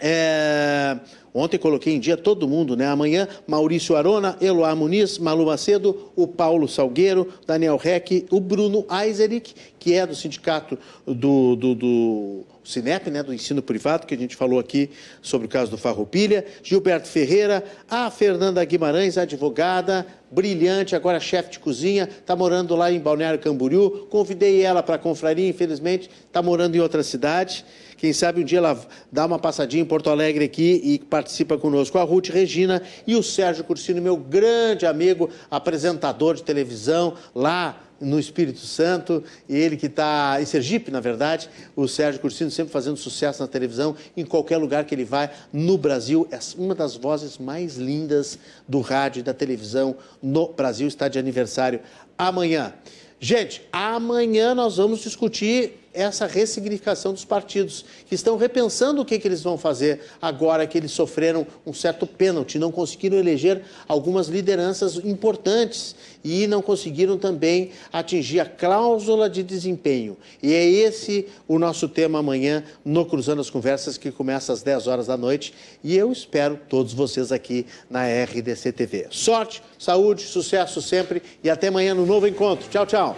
É... Ontem coloquei em dia todo mundo, né? Amanhã, Maurício Arona, Eloá Muniz, Malu Macedo, o Paulo Salgueiro, Daniel Reck, o Bruno Eiserich, que é do sindicato do, do, do Cinep, né, do ensino privado, que a gente falou aqui sobre o caso do Farroupilha, Gilberto Ferreira, a Fernanda Guimarães, advogada, brilhante, agora chefe de cozinha, está morando lá em Balneário Camboriú, convidei ela para a confraria, infelizmente está morando em outra cidade, quem sabe um dia ela dá uma passadinha em Porto Alegre aqui e participa conosco. A Ruth Regina e o Sérgio Cursino, meu grande amigo, apresentador de televisão lá no Espírito Santo, e ele que está em Sergipe, na verdade, o Sérgio Cursino sempre fazendo sucesso na televisão, em qualquer lugar que ele vai no Brasil, é uma das vozes mais lindas do rádio e da televisão no Brasil, está de aniversário amanhã. Gente, amanhã nós vamos discutir essa ressignificação dos partidos, que estão repensando o que, que eles vão fazer agora que eles sofreram um certo pênalti, não conseguiram eleger algumas lideranças importantes e não conseguiram também atingir a cláusula de desempenho. E é esse o nosso tema amanhã no Cruzando as Conversas, que começa às 10 horas da noite. E eu espero todos vocês aqui na RDC TV. Sorte, saúde, sucesso sempre e até amanhã no novo encontro. Tchau, tchau.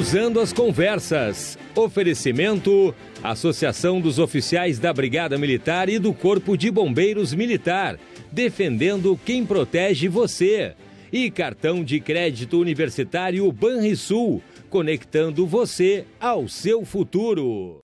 Cruzando as Conversas. Oferecimento: Associação dos Oficiais da Brigada Militar e do Corpo de Bombeiros Militar. Defendendo quem protege você. E cartão de crédito universitário Banrisul. Conectando você ao seu futuro.